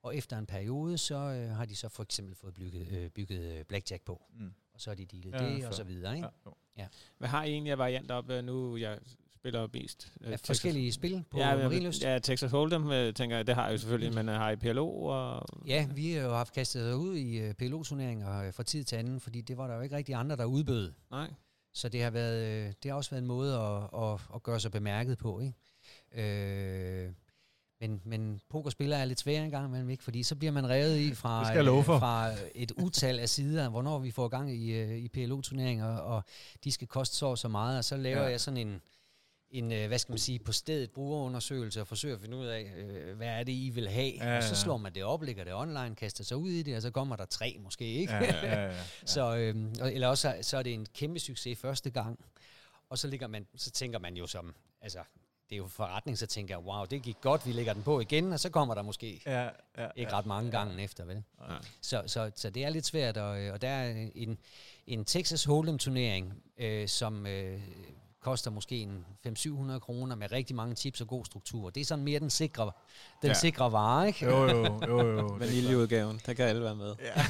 og efter en periode, så øh, har de så for eksempel fået bygget, øh, bygget øh, blackjack på. Mm. Og så har de dealet Ja, det, fair. og så videre. Ikke? Ja, jo. Ja. Hvad har I egentlig af varianter op? øh, Nu jeg spiller mest øh, Ja, Texas- forskellige spil på ja, ja, men- Marienlyst. Ja. Texas Hold'em, øh, tænker jeg, det har jeg jo selvfølgelig, men øh, har I PLO og... ja, vi har jo haft kastet ud i PLO-turneringer uh, fra tid til anden, fordi det var der jo ikke rigtig andre, der udbød. Nej. Så det har, været, øh, det har også været en måde at, at, at gøre sig bemærket på. Ikke? Øh, men, men pokerspillere er lidt svære engang imellem, ikke? fordi så bliver man revet i fra, øh, fra et utal af sider, hvornår vi får gang i, øh, i PLO-turneringer, og de skal koste så og så meget, og så laver ja. jeg sådan en, en, øh, hvad skal man sige, på stedet brugerundersøgelse og forsøger at finde ud af, øh, hvad er det, I vil have. Ja, og så ja. slår man det op, lægger det online, kaster sig ud i det, og så kommer der tre måske, ikke? Ja, ja, ja, ja. Så, og- eller også så er det en kæmpe succes første gang, og så, ligger man, så tænker man jo som, altså det er jo forretning, så tænker jeg, wow, det gik godt, vi lægger den på igen, og så kommer der måske ja, ja, ikke ja. ret mange gange efter, vel? Ja. Så, så, så det er lidt svært, og, øh, og der er en, en Texas Hold'em turnering, øh, som øh, koster måske en 500-700 kroner med rigtig mange chips og god struktur. Det er sådan mere den sikre, den Ja. sikre vare, ikke? Jo, jo, jo, jo. Vaniljeudgaven, der kan alle være med. Ja.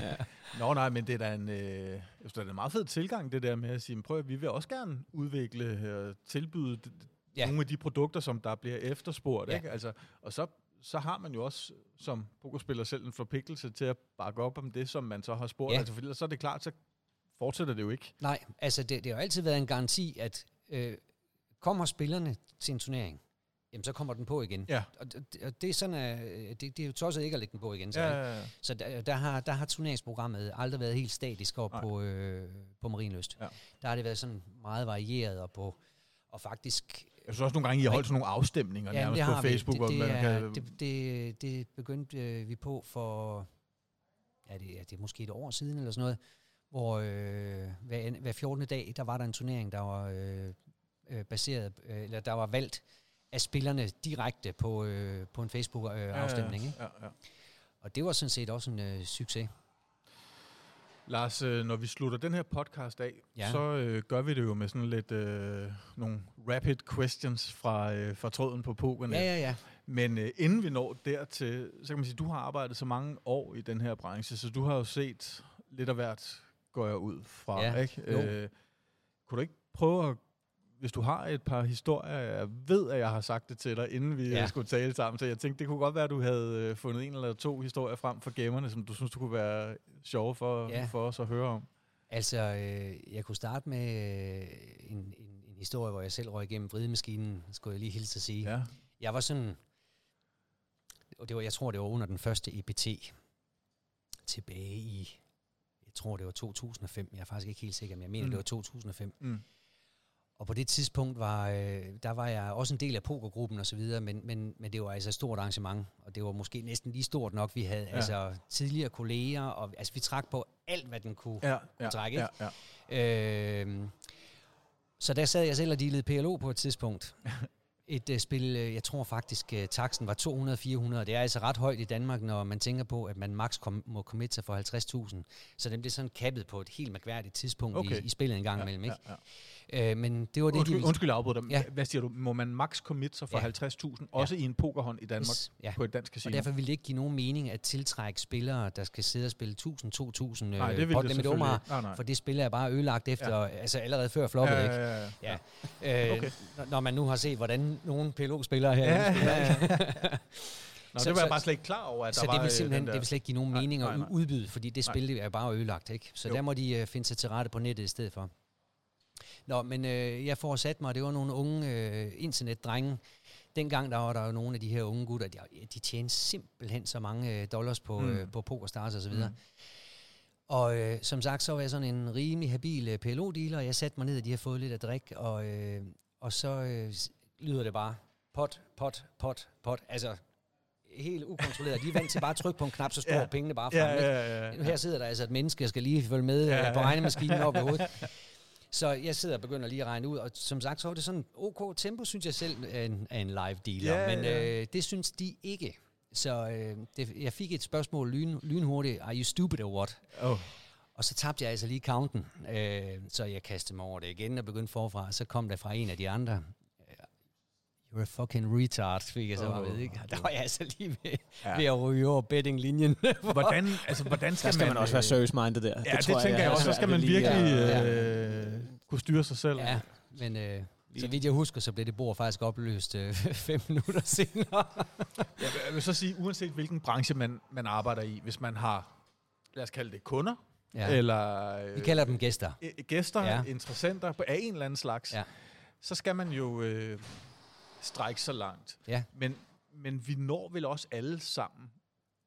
Ja. Nå nej, men det er da en, øh, jeg synes, det er en meget fed tilgang, det der med at sige, "Men prøv at vi vil også gerne udvikle og tilbyde d- d- Ja. nogle af de produkter, som der bliver efterspurgt. Ja. Ikke? Altså, og så, så har man jo også som pokerspiller selv en forpligtelse til at bakke op om det, som man så har spurgt. Ja. Altså, for ellers så er det klart, så fortsætter det jo ikke. Nej, altså det, det har jo altid været en garanti, at øh, kommer spillerne til en turnering, jamen så kommer den på igen. Ja. Og det, og det er sådan, at det, det er jo tosset ikke at lægge den på igen. Så, Ja, ja. ja, ja. så der, der, har, der har turneringsprogrammet aldrig været helt statisk op Nej. på, øh, på Marienlyst. Ja. Der har det været sådan meget varieret og på og faktisk Jeg synes også nogle gange, I har holdt sådan nogle afstemninger Jamen, nærmest på. Facebook. Det, det, man er, kan, det, det, det begyndte øh, vi på for, ja det, ja, det er måske et år siden eller sådan noget, hvor øh, hver, hver 14. dag, der var der en turnering, der var øh, øh, baseret, øh, eller der var valgt af spillerne direkte på, øh, på en Facebook-afstemning. Øh, Ja, ja. Og det var sådan set også en øh, succes. Lars, øh, når vi slutter den her podcast af, Ja. så øh, gør vi det jo med sådan lidt øh, nogle rapid questions fra, øh, fra tråden på Pokernet. Ja, ja, ja. Men øh, inden vi når dertil, så kan man sige, du har arbejdet så mange år i den her branche, så du har jo set lidt af hvert, går jeg ud fra. Ja, ikke? jo. Øh, kunne du ikke prøve at, hvis du har et par historier, jeg ved, at jeg har sagt det til dig, inden vi Ja. ja. skulle tale sammen, så jeg tænkte, det kunne godt være, at du havde øh, fundet en eller to historier frem for gamerne, som du synes, du kunne være sjove for, Ja. for os at høre om. Altså, øh, jeg kunne starte med øh, en, en, en historie, hvor jeg selv røg igennem vridemaskinen, skulle jeg lige hilse at sige. Ja. Jeg var sådan, og det var, jeg tror, det var under den første EPT, tilbage i, jeg tror, det var 2005. Jeg er faktisk ikke helt sikker, men jeg mener, Mm. det var 2005. Mm. Og på det tidspunkt var, øh, der var jeg også en del af pokergruppen og så videre, men, men, men det var altså et stort arrangement, og det var måske næsten lige stort nok, vi havde. Ja. Altså tidligere kolleger, og altså vi trak på alt, hvad den kunne Ja, ja, træk, ja, ja. Øh, så der sad jeg selv og dealede PLO på et tidspunkt. Et uh, spil, øh, jeg tror faktisk, uh, taksen var 200-400. Det er altså ret højt i Danmark, når man tænker på, at man maks kom, må committe sig for 50.000. Så den blev sådan kappet på et helt mærkværdigt tidspunkt okay. i, i spillet en gang ja, imellem. Ikke? Ja, ja. Øh, men det var det, Undskyld, de undskyld jeg afbryder dig. Ja. Hvad siger du? Må man max commit sig for Ja. 50.000, også i en pokerhånd i Danmark, Yes, ja. på et dansk Og casino? derfor ville det ikke give nogen mening at tiltrække spillere, der skal sidde og spille 1000-2000 Nej, det vil det pot limit selvfølgelig ikke. Nej, nej. for det spil er bare ødelagt efter, Ja. ja. altså allerede før floppet, ja, ikke? ja, ja, ja. Ja. Øh, Okay. okay. Når man nu har set, hvordan nogle PLO-spillere her Ja, spiller, ja, ikke? Nå, Så- det var jeg bare slet ikke klar over, at så der var det vil øh, simpelthen der. det vil slet ikke give nogen Nej, mening nej, at nej. udbyde, fordi det Nej. spil det er bare ødelagt, ikke? Så Jo. der må de uh, finde sig til rette på nettet i stedet for. Nå, men øh, jeg får sat mig, det var nogle unge øh, internetdrenge. Dengang der var der jo nogle af de her unge gutter, de, de tjente simpelthen så mange øh, dollars på, Mm. øh, på PokerStars og så videre. Mm. Og øh, som sagt, så var jeg sådan en rimelig habil øh, PLO-dealer, og jeg satte mig ned, og de har fået lidt at drikke, og, øh, og så øh, lyder det bare pot, pot, pot, pot. Altså helt ukontrolleret. De er vant til bare at trykke på en knap, så står Ja. ja. pengene bare Ja, frem. ikke? ja, ja, ja. Her sidder der altså et menneske, jeg skal lige følge med Ja, ja, ja. på regnemaskinen op i hovedet. Så jeg sidder og begynder lige at regne ud, og som sagt, så var det sådan, ok tempo, synes jeg selv er en, er en live dealer, Ja, men ja. øh, det synes de ikke. Så øh, det, jeg fik et spørgsmål lyn, lynhurtigt, are you stupid or what? Oh. Og så tabte jeg altså lige counten, øh, så jeg kastede mig over det igen og begyndte forfra. Så kom der fra en af de andre, you're a fucking retard, fik jeg så oh, ved, ikke? Der det- var jeg altså lige ved, Ja. ja. ved at ryge over bettinglinjen. Hvordan, altså, hvordan skal, Der skal man, også være øh, service-minded der. Ja, det, det tror tænker jeg er også. Så skal man virkelig at- øh, kunne styre sig selv. ja, men øh, så vidt jeg husker, så blev det bord faktisk opløst øh, fem minutter senere. Jeg vil så sige, uanset hvilken branche man, man arbejder i, hvis man har, lad os kalde det kunder, ja. Ja. eller øh, Vi kalder dem gæster. øh, gæster, ja. Ja. interessenter på af en eller anden slags, Ja. så skal man jo øh, strække så langt. Ja. Men, men vi når vel også alle sammen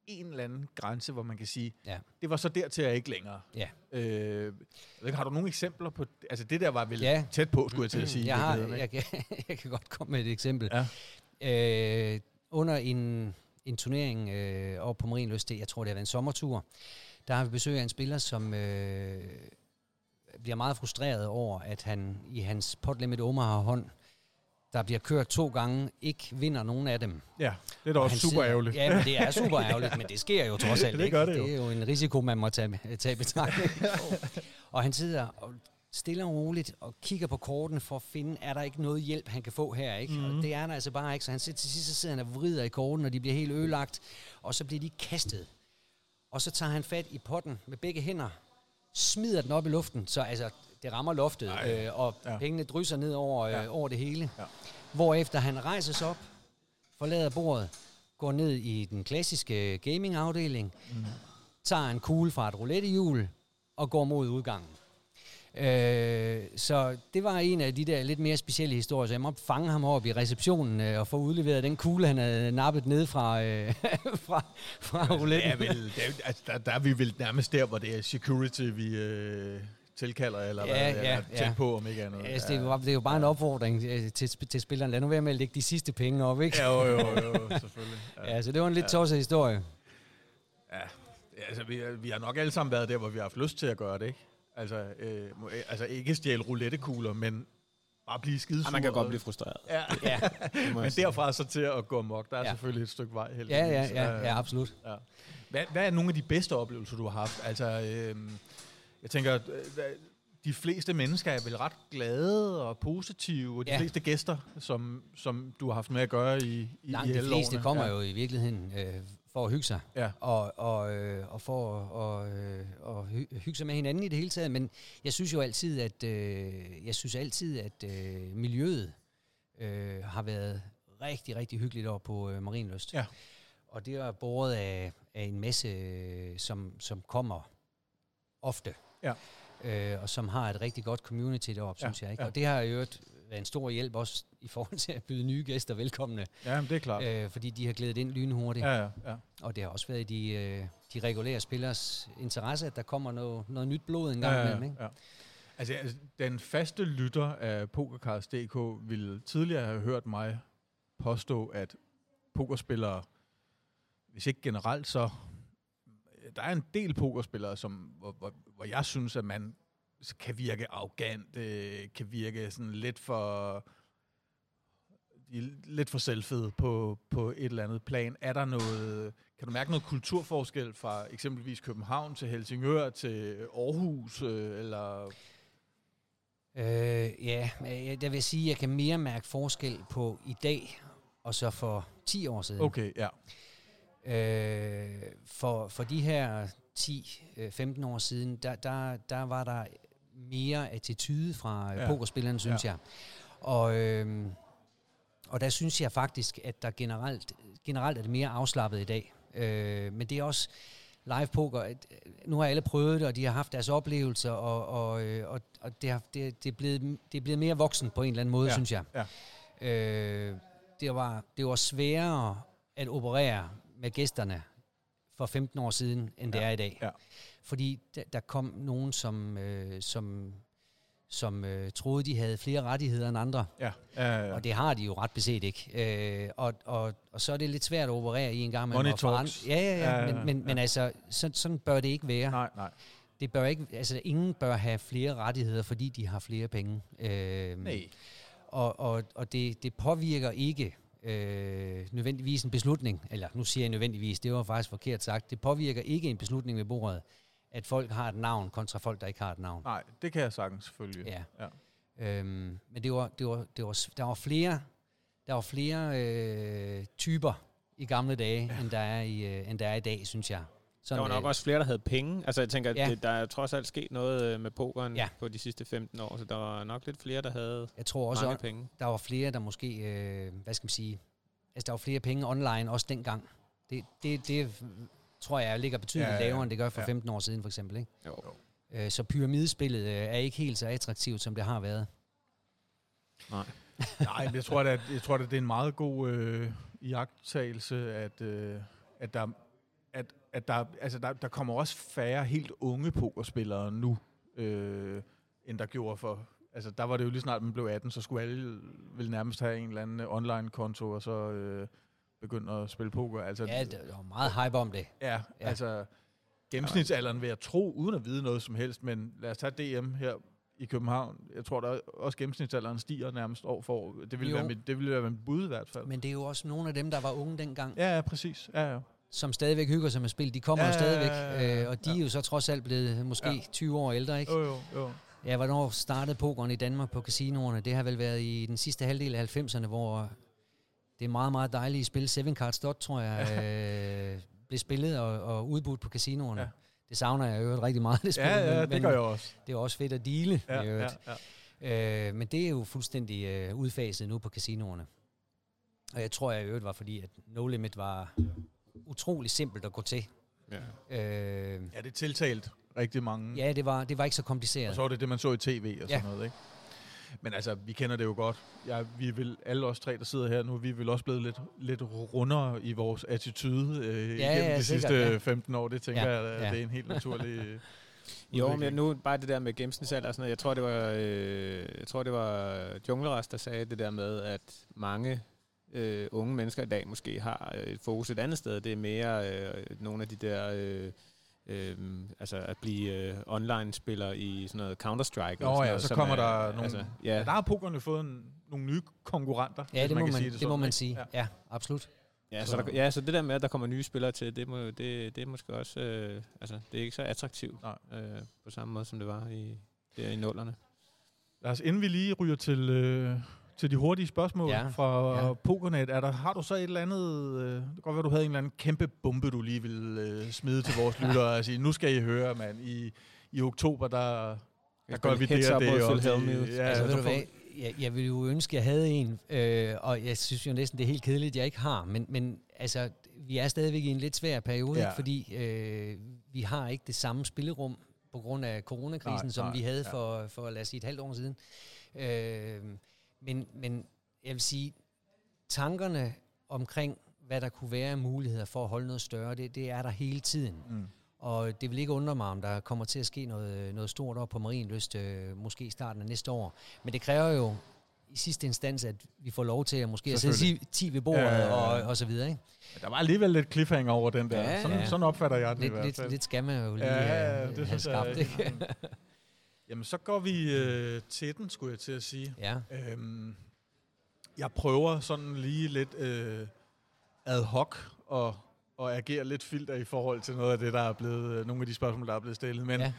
en eller anden grænse, hvor man kan sige, Ja. det var så dertil, jeg ikke længere. Ja. Øh, har du nogle eksempler på, altså det der var vel Ja. tæt på, skulle jeg til at sige. i Jeg, har, jeg, kan, jeg kan godt komme med et eksempel. Ja. Øh, under en, en turnering øh, over på Marienlyst, det- jeg tror det har været en sommertur, der har vi besøg af en spiller, som øh, bliver meget frustreret over, at han i hans pot limit Omaha hånd, der bliver kørt to gange, ikke vinder nogen af dem. Ja, det er da Og også super sidder- ærgerligt. Ja, men det er super ærgerligt, men det sker jo trods alt Det ikke. det det er jo en risiko, man må tage, tage betragtning. og han sidder og stille og roligt og kigger på korten for at finde, er der ikke noget hjælp, han kan få her, ikke? Mm. Mhm. Og det er der altså bare ikke. Så han sidder, til sidst sidder han og vrider i korten, og de bliver helt ødelagt, og så bliver de kastet. Og så tager han fat i potten med begge hænder, smider den op i luften, så altså, det rammer loftet, Ej. øh, og Ja. ja. pengene drysser ned over, øh, Ja. over det hele. Ja. Hvorefter han rejser sig op, forlader bordet, går ned i den klassiske gaming-afdeling, Mm. tager en kugle fra et roulettehjul og går mod udgangen. Øh, så det var en af de der lidt mere specielle historier, så jeg måtte fange ham op i receptionen øh, og få udleveret den kugle, han havde nappet ned fra, øh, fra, fra rouletten. er vel, det er, altså, der, der er vi vel nærmest der, hvor det er security, vi øh, tilkalder, eller Ja, hvad, ja, eller tæt ja. på, om ikke andet. Altså, det, var, det er jo bare en opfordring øh, til, til spilleren. Lad nu være med at lægge de sidste penge op, ikke? Ja, jo, jo, jo, selvfølgelig. Ja. Ja, så det var en lidt tosset historie. Ja, altså, vi, vi har nok alle sammen været der, hvor vi har haft lyst til at gøre det, ikke? Altså, øh, øh, altså ikke stjæle roulettekugler, men bare blive skidesur. Ja, man kan godt blive frustreret. Ja, Ja, men derfra så til at gå mok, der er ja. Ja. selvfølgelig et stykke vej. ja, heldigvis. ja, ja, ja absolut. Ja. Hvad, hvad er nogle af de bedste oplevelser, du har haft? Altså, øh, jeg tænker, øh, de fleste mennesker er vel ret glade og positive, og de ja. Fleste gæster, som, som du har haft med at gøre i, i, Langt i de fleste kommer ja. jo i virkeligheden øh, for at hygge sig. Ja. Og, og, øh, og for at øh, og hy- hygge sig med hinanden i det hele taget. Men jeg synes jo altid, at, øh, jeg synes altid, at øh, miljøet øh, har været rigtig, rigtig hyggeligt over på øh, Marienlyst. Ja. Og det er båret af, af en masse, øh, som, som kommer ofte. Ja. Øh, og som har et rigtig godt community deroppe, Ja, synes jeg. Ikke? ja. Og det har jo øvrigt været en stor hjælp også i forhold til at byde nye gæster velkomne. Ja, men det er klart. Øh, fordi de har glædet ind lynhurtigt. Ja, ja, ja. Og det har også været i de, øh, de regulære spillers interesse, at der kommer noget, noget nyt blod en gang ja, imellem. Ikke? ja. Altså, altså, den faste lytter af PokerCast.dk ville tidligere have hørt mig påstå, at pokerspillere, hvis ikke generelt, så der er en del pokerspillere, som, hvor, hvor, hvor jeg synes, at man kan virke arrogant, øh, kan virke sådan lidt for lidt for selvfede på, på et eller andet plan. Er der noget, kan du mærke noget kulturforskel fra eksempelvis København til Helsingør til Aarhus, øh, eller Øh, ja, jeg, jeg vil sige, at jeg kan mere mærke forskel på i dag, og så for 10 år siden. Okay, ja. Øh, for, for de her 10-15 år siden, der, der, der var der mere attitude fra Ja. ja. pokerspillerne, synes Ja. jeg. Og, øh, og der synes jeg faktisk, at der generelt, generelt er det mere afslappet i dag. Øh, men det er også live poker. øh, Nu har alle prøvet det, og de har haft deres oplevelser, og, og, øh, og, og det, har, det, det, er blevet, det er blevet mere voksen på en eller anden måde, ja. synes jeg. ja. Øh, det, var, det var sværere at operere med gæsterne for 15 år siden, end det Ja, er i dag. ja. Fordi der, der kom nogen, som, øh, som, som øh, troede, de havde flere rettigheder end andre. Ja, ja, ja. Og det har de jo ret beset ikke. Øh, og, og, og så er det lidt svært at operere i en gang. Money og for talks. andre- Ja, ja, ja. Ja, ja, Men, men, ja. men altså, så, sådan bør det ikke være. Nej, nej. Det bør ikke, altså, ingen bør have flere rettigheder, fordi de har flere penge. Øh, Nej. og, og, og det, det påvirker ikke øh, nødvendigvis en beslutning, eller nu siger jeg nødvendigvis, det var faktisk forkert sagt, det påvirker ikke en beslutning ved bordet, at folk har et navn kontra folk, der ikke har et navn. Nej, det kan jeg sagtens selvfølgelig. Ja. ja. Øhm, men det var, det var, det var, der var flere der var flere øh, typer i gamle dage, ja. end, der er i, øh, end der er i dag, synes jeg. Sådan, der var nok øh, også flere, der havde penge. Altså jeg tænker, at Ja. det, der er trods alt sket noget øh, med pokeren Ja. på de sidste 15 år, så der var nok lidt flere, der havde Jeg tror også, mange at penge. der var flere, der måske, øh, hvad skal man sige, altså der var flere penge online også dengang. Det, det, det tror jeg ligger betydeligt Ja, ja, ja, lavere, end det gør for ja. 15 år siden for eksempel. Ikke? Jo. Øh, så pyramidespillet øh, er ikke helt så attraktivt, som det har været. Nej. Nej, men jeg tror, at, jeg tror, at det er en meget god øh, iagttagelse, at, øh, at, der, at, der, altså der, der kommer også færre helt unge pokerspillere nu, øh, end der gjorde for... Altså, der var det jo lige snart, man blev 18, så skulle alle vel nærmest have en eller anden øh, online-konto, og så øh, begynde at spille poker. Altså, Ja, der var meget hype om det. Ja, Ja. altså gennemsnitsalderen vil jeg tro, uden at vide noget som helst, men lad os tage DM her i København. Jeg tror da også gennemsnitsalderen stiger nærmest år for år. Det ville, Jo. være mit, det ville være mit bud i hvert fald. Men det er jo også nogle af dem, der var unge dengang, Ja, ja, præcis. Ja, ja. Som stadigvæk hygger sig med spil. De kommer Ja, jo stadigvæk, ja, ja, ja. øh, og de er jo så trods alt blevet måske Ja. 20 år ældre, ikke? Jo, jo, jo. Ja, hvornår startede pokeren i Danmark på casinoerne? Det har vel været i den sidste halvdel af 90'erne, hvor det meget, meget dejlige spil Seven Cards Dot, tror jeg, øh, blev spillet og, og udbudt på casinoerne. Ja. Det savner jeg øvrigt rigtig meget, det spil. Ja, ja, men, det gør jeg også. Det er også fedt at deale, Ja, i ja, øvrigt. ja. Øh, men det er jo fuldstændig øh, udfaset nu på casinoerne. Og jeg tror, jeg i øvrigt var fordi, at No Limit var utrolig simpelt at gå til. Ja. Øh, ja, det er tiltalt rigtig mange. ja, det var, det var ikke så Og kompliceret. så var det det, man så i tv og Ja. sådan noget, ikke? Men altså, vi kender det jo godt. Ja, vi vil, alle os tre, der sidder her nu, vi er vel også blevet lidt, lidt rundere i vores attitude øh, Ja, igennem ja, de sikkert, sidste ja. 15 år. Det tænker Ja, jeg, ja. det er en helt naturlig Jo, men nu bare det der med gennemsnitsalder og sådan noget. Jeg tror, det var, øh, jeg tror, det var Junglerast, der sagde det der med, at mange øh, unge mennesker i dag måske har øh, et fokus et andet sted. Det er mere øh, nogle af de der... Øh, Øh, altså at blive øh, online-spiller i sådan noget Counter-Strike. og Nå sådan ja, noget, så kommer er- der nogle... Altså, Ja. ja, Der har pokerne fået en, nogle nye konkurrenter. Ja, det må kan man, sige det, sådan, må man sige. Ja. Ja, absolut. Ja, så Så- der, ja, så det der med, at der kommer nye spillere til, det, må, det, det er måske også, øh, altså, det er ikke så attraktivt Nej. øh, på samme måde, som det var i, der i nullerne. Lad os, inden vi lige ryger til, øh, til de hurtige spørgsmål Ja. fra Ja. Pokernet, er der, har du så et eller andet... Øh, det kan godt være, du havde en eller anden kæmpe bombe, du lige ville øh, smide til vores lyttere og sige, nu skal I høre, mand, i, i oktober, der, der gør vi det og det. og det-. Ja, altså, så ved du hvad, jeg, jeg ville jo ønske, at jeg havde en, øh, og jeg synes jo næsten, det er helt kedeligt, at jeg ikke har. Men, men altså, vi er stadigvæk i en lidt svær periode, Ja. ikke? fordi øh, vi har ikke det samme spillerum på grund af coronakrisen, Nej, som nej, vi havde ja. for, for, lad os sige, et halvt år siden. Øh, men, men jeg vil sige, tankerne omkring, hvad der kunne være af muligheder for at holde noget større, det, det er der hele tiden. Mm. Og det vil ikke undre mig, om der kommer til at ske noget, noget stort op på Marienlyst, øh, måske i starten af næste år. Men det kræver jo i sidste instans, at vi får lov til at måske at sidde Selvfølgelig. 10 ved bordet Ja, ja, ja, ja. og, og så videre. Ikke? Men Der var alligevel lidt cliffhanger over den der. Ja, sådan, ja. sådan opfatter jeg det i Lidt, hvert lidt, fald. lidt skal man jo lige Ja, ja, øh, det have synes jeg. skabt. Ikke? Jamen, så går vi øh, til den, skulle jeg til at sige. ja. Øhm, jeg prøver sådan lige lidt øh, ad hoc og, og agere lidt filter i forhold til noget af det, der er blevet, øh, nogle af de spørgsmål, der er blevet stillet. Men, Ja. ja.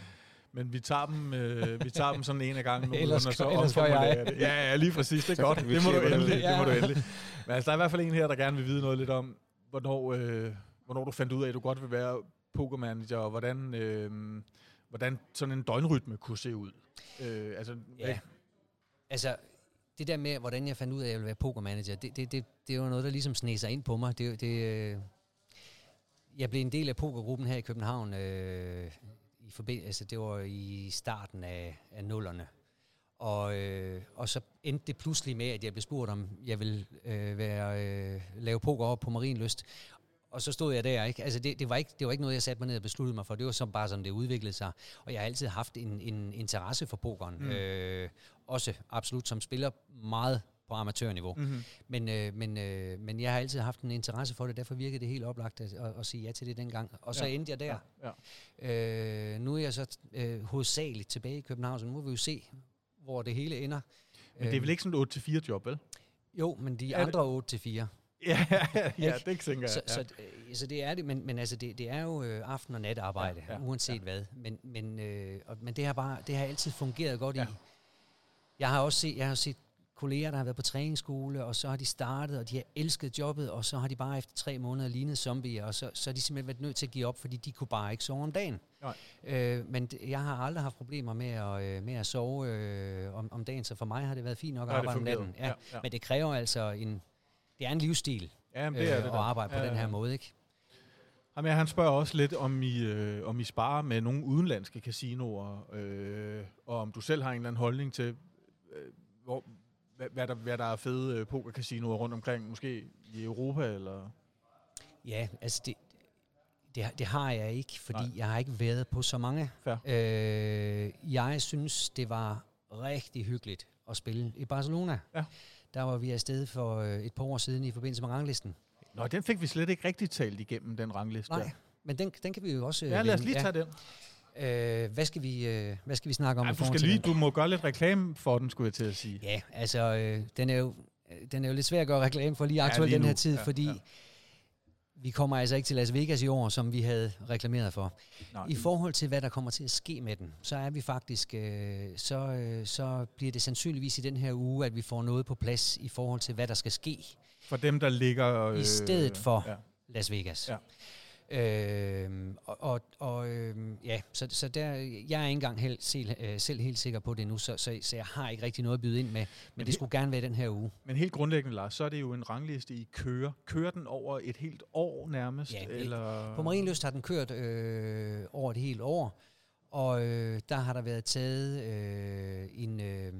men vi tager dem, øh, vi tager dem sådan en af gangen. Ellers og så omformulerer det. Ja, ja, lige præcis. Det er godt. Det må du endelig. Det må du Ja. endelig. Men altså, der er i hvert fald en her, der gerne vil vide noget lidt om, hvornår, øh, hvornår du fandt ud af, at du godt vil være pokermanager, og hvordan, øh, hvordan sådan en døgnrytme kunne se ud. Øh, altså, Ja. Altså, det der med, hvordan jeg fandt ud af, at jeg ville være pokermanager, det, det, det, det var noget, der ligesom sneg sig ind på mig. Det, det, øh, jeg blev en del af pokergruppen her i København. Øh, i forbi- altså, det var i starten af, af nullerne. Og, øh, og så endte det pludselig med, at jeg blev spurgt, om jeg ville øh, være, øh, lave poker op på Marienlyst. Og så stod jeg der, ikke? Altså det, det, var ikke, det var ikke noget, jeg satte mig ned og besluttede mig for. Det var så bare sådan, det udviklede sig. Og jeg har altid haft en, en interesse for pokeren. Mm. Øh, også absolut som spiller meget på amatørniveau. Mm. Mm-hmm. Men, øh, men, øh, men jeg har altid haft en interesse for det, derfor virkede det helt oplagt at, at, at sige ja til det dengang. Og så Ja. endte jeg der. Ja. Ja. Øh, nu er jeg så øh, hovedsageligt tilbage i København, så nu må vi jo se, hvor det hele ender. Men det er vel ikke sådan et 8-4 job, vel? Jo, men de Er det- andre 8 til 4. Ja, ja, det tænker jeg. Så, ja. så, øh, så det er det, men, men altså det, det er jo øh, aften- og natarbejde, Ja, ja, uanset ja. hvad. Men, men, øh, og, men det har bare det har altid fungeret godt Ja. i. Jeg har også set, jeg har set kolleger, der har været på træningsskole, og så har de startet, og de har elsket jobbet, og så har de bare efter tre måneder lignet zombier, og så, så har de simpelthen været nødt til at give op, fordi de kunne bare ikke sove om dagen. Nej. Øh, men jeg har aldrig haft problemer med at, øh, med at sove øh, om, om dagen, så for mig har det været fint nok at arbejde om natten. Ja. Ja, ja. Men det kræver altså en, det er en livsstil Jamen, det er øh, det at arbejde på Ja, den ja. her måde, ikke? Jamen, han spørger også lidt, om I, øh, om I sparer med nogle udenlandske casinoer, øh, og om du selv har en eller anden holdning til, øh, hvor, hvad, hvad, der, hvad der er fede øh, pokercasinoer rundt omkring, måske i Europa, eller... Ja, altså det, det, det har jeg ikke, fordi. Nej. jeg har ikke været på så mange. Fair. Øh, jeg synes, det var rigtig hyggeligt at spille i Barcelona. Ja. Der var vi afsted for øh, et par år siden i forbindelse med ranglisten. Nå, den fik vi slet ikke rigtig talt igennem, den rangliste Nej, men den, den kan vi jo også øh, Ja, lad os lige tage den. Ja. Øh, hvad, skal vi, øh, hvad skal vi snakke om? Ej, du, skal lige, den? du må gøre lidt reklame for den, skulle jeg til at sige. Ja, altså, øh, den, er jo, øh, den er jo lidt svær at gøre reklame for lige aktuelt lige den her nu. tid, Ja, fordi ja. Vi kommer altså ikke til Las Vegas i år, som vi havde reklameret for. Nej. I forhold til, hvad der kommer til at ske med den, så er vi faktisk, øh, så, øh, så bliver det sandsynligvis i den her uge, at vi får noget på plads i forhold til, hvad der skal ske For dem, der ligger... Øh, i stedet for Ja. Las Vegas. Ja. Øhm, og og, og øhm, ja, så, så der, jeg er ikke engang helt, selv, øh, selv helt sikker på det nu, så, så, så jeg har ikke rigtig noget at byde ind med, men, Men det he- skulle gerne være den her uge. Men helt grundlæggende, Lars, så er det jo en rangliste, I kører. Kører den over et helt år nærmest? Ja, eller? På Marienlyst har den kørt øh, over et helt år, og øh, der har der været taget øh, en, øh,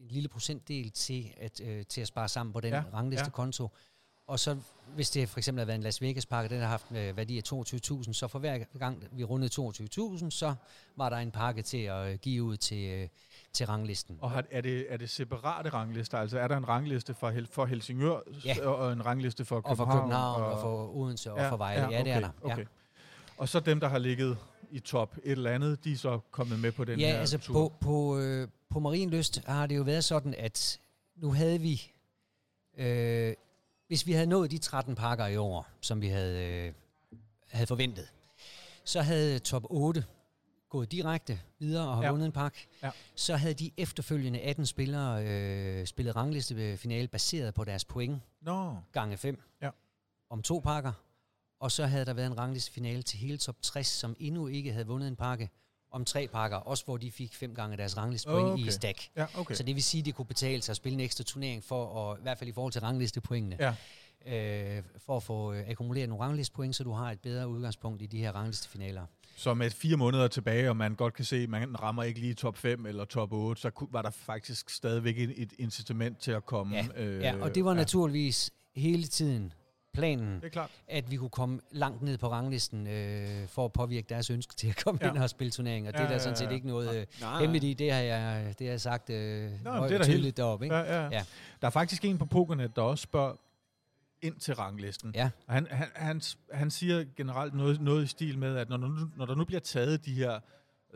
en lille procentdel til at, øh, til at spare sammen på den Ja, ja, ranglistekonto. Og så, hvis det for eksempel har været en Las Vegas-pakke, den har haft øh, værdi af 22.000, så for hver gang vi rundede 22.000, så var der en pakke til at øh, give ud til, øh, til ranglisten. Og har, er, det, er det separate ranglister? Altså er der en rangliste for, Hel- for Helsingør Ja. og og en rangliste for Og København? for København, og, og for Odense, og for Vejle. Ja, det er der. Ja. Okay. Og så dem, der har ligget i top et eller andet, de er så kommet med på den ja, her altså tur. på, på, øh, på Marienlyst har det jo været sådan, at nu havde vi, øh, hvis vi havde nået de 13 pakker i år, som vi havde, øh, havde forventet, så havde top 8 gået direkte videre og har Ja. vundet en pakke. Ja. Så havde de efterfølgende 18 spillere øh, spillet ranglistefinale baseret på deres point Nå, gange 5 Ja. om to pakker. Og så havde der været en ranglistefinale til hele top 60, som endnu ikke havde vundet en pakke om tre pakker, også hvor de fik fem gange deres ranglistepoint Okay. i stack. ja, okay. Så det vil sige, at det kunne betale sig at spille en ekstra turnering for, at, i hvert fald i forhold til ranglistepointene, Ja. øh, for at få øh, akkumuleret nogle ranglistepoint, så du har et bedre udgangspunkt i de her ranglistefinaler. Så med fire måneder tilbage, og man godt kan se, at man rammer ikke lige top 5 eller top 8, så var der faktisk stadigvæk et, et incitament til at komme. Ja, øh, Ja, og det var naturligvis hele tiden planen, Det er klart. at vi kunne komme langt ned på ranglisten øh, for at påvirke deres ønske til at komme Ja. ind og spille turneringer. Det Ja, er der sådan set ja. ikke noget øh, hemmeligt i. Det har jeg, det har jeg sagt øh, Nå, højt det er tydeligt deroppe. Ikke? Ja, ja. Ja. Der er faktisk en på Pokernet, der også spørger ind til ranglisten. Ja. Og han, han, han, han siger generelt noget, noget i stil med, at når, der nu- når der nu bliver taget de her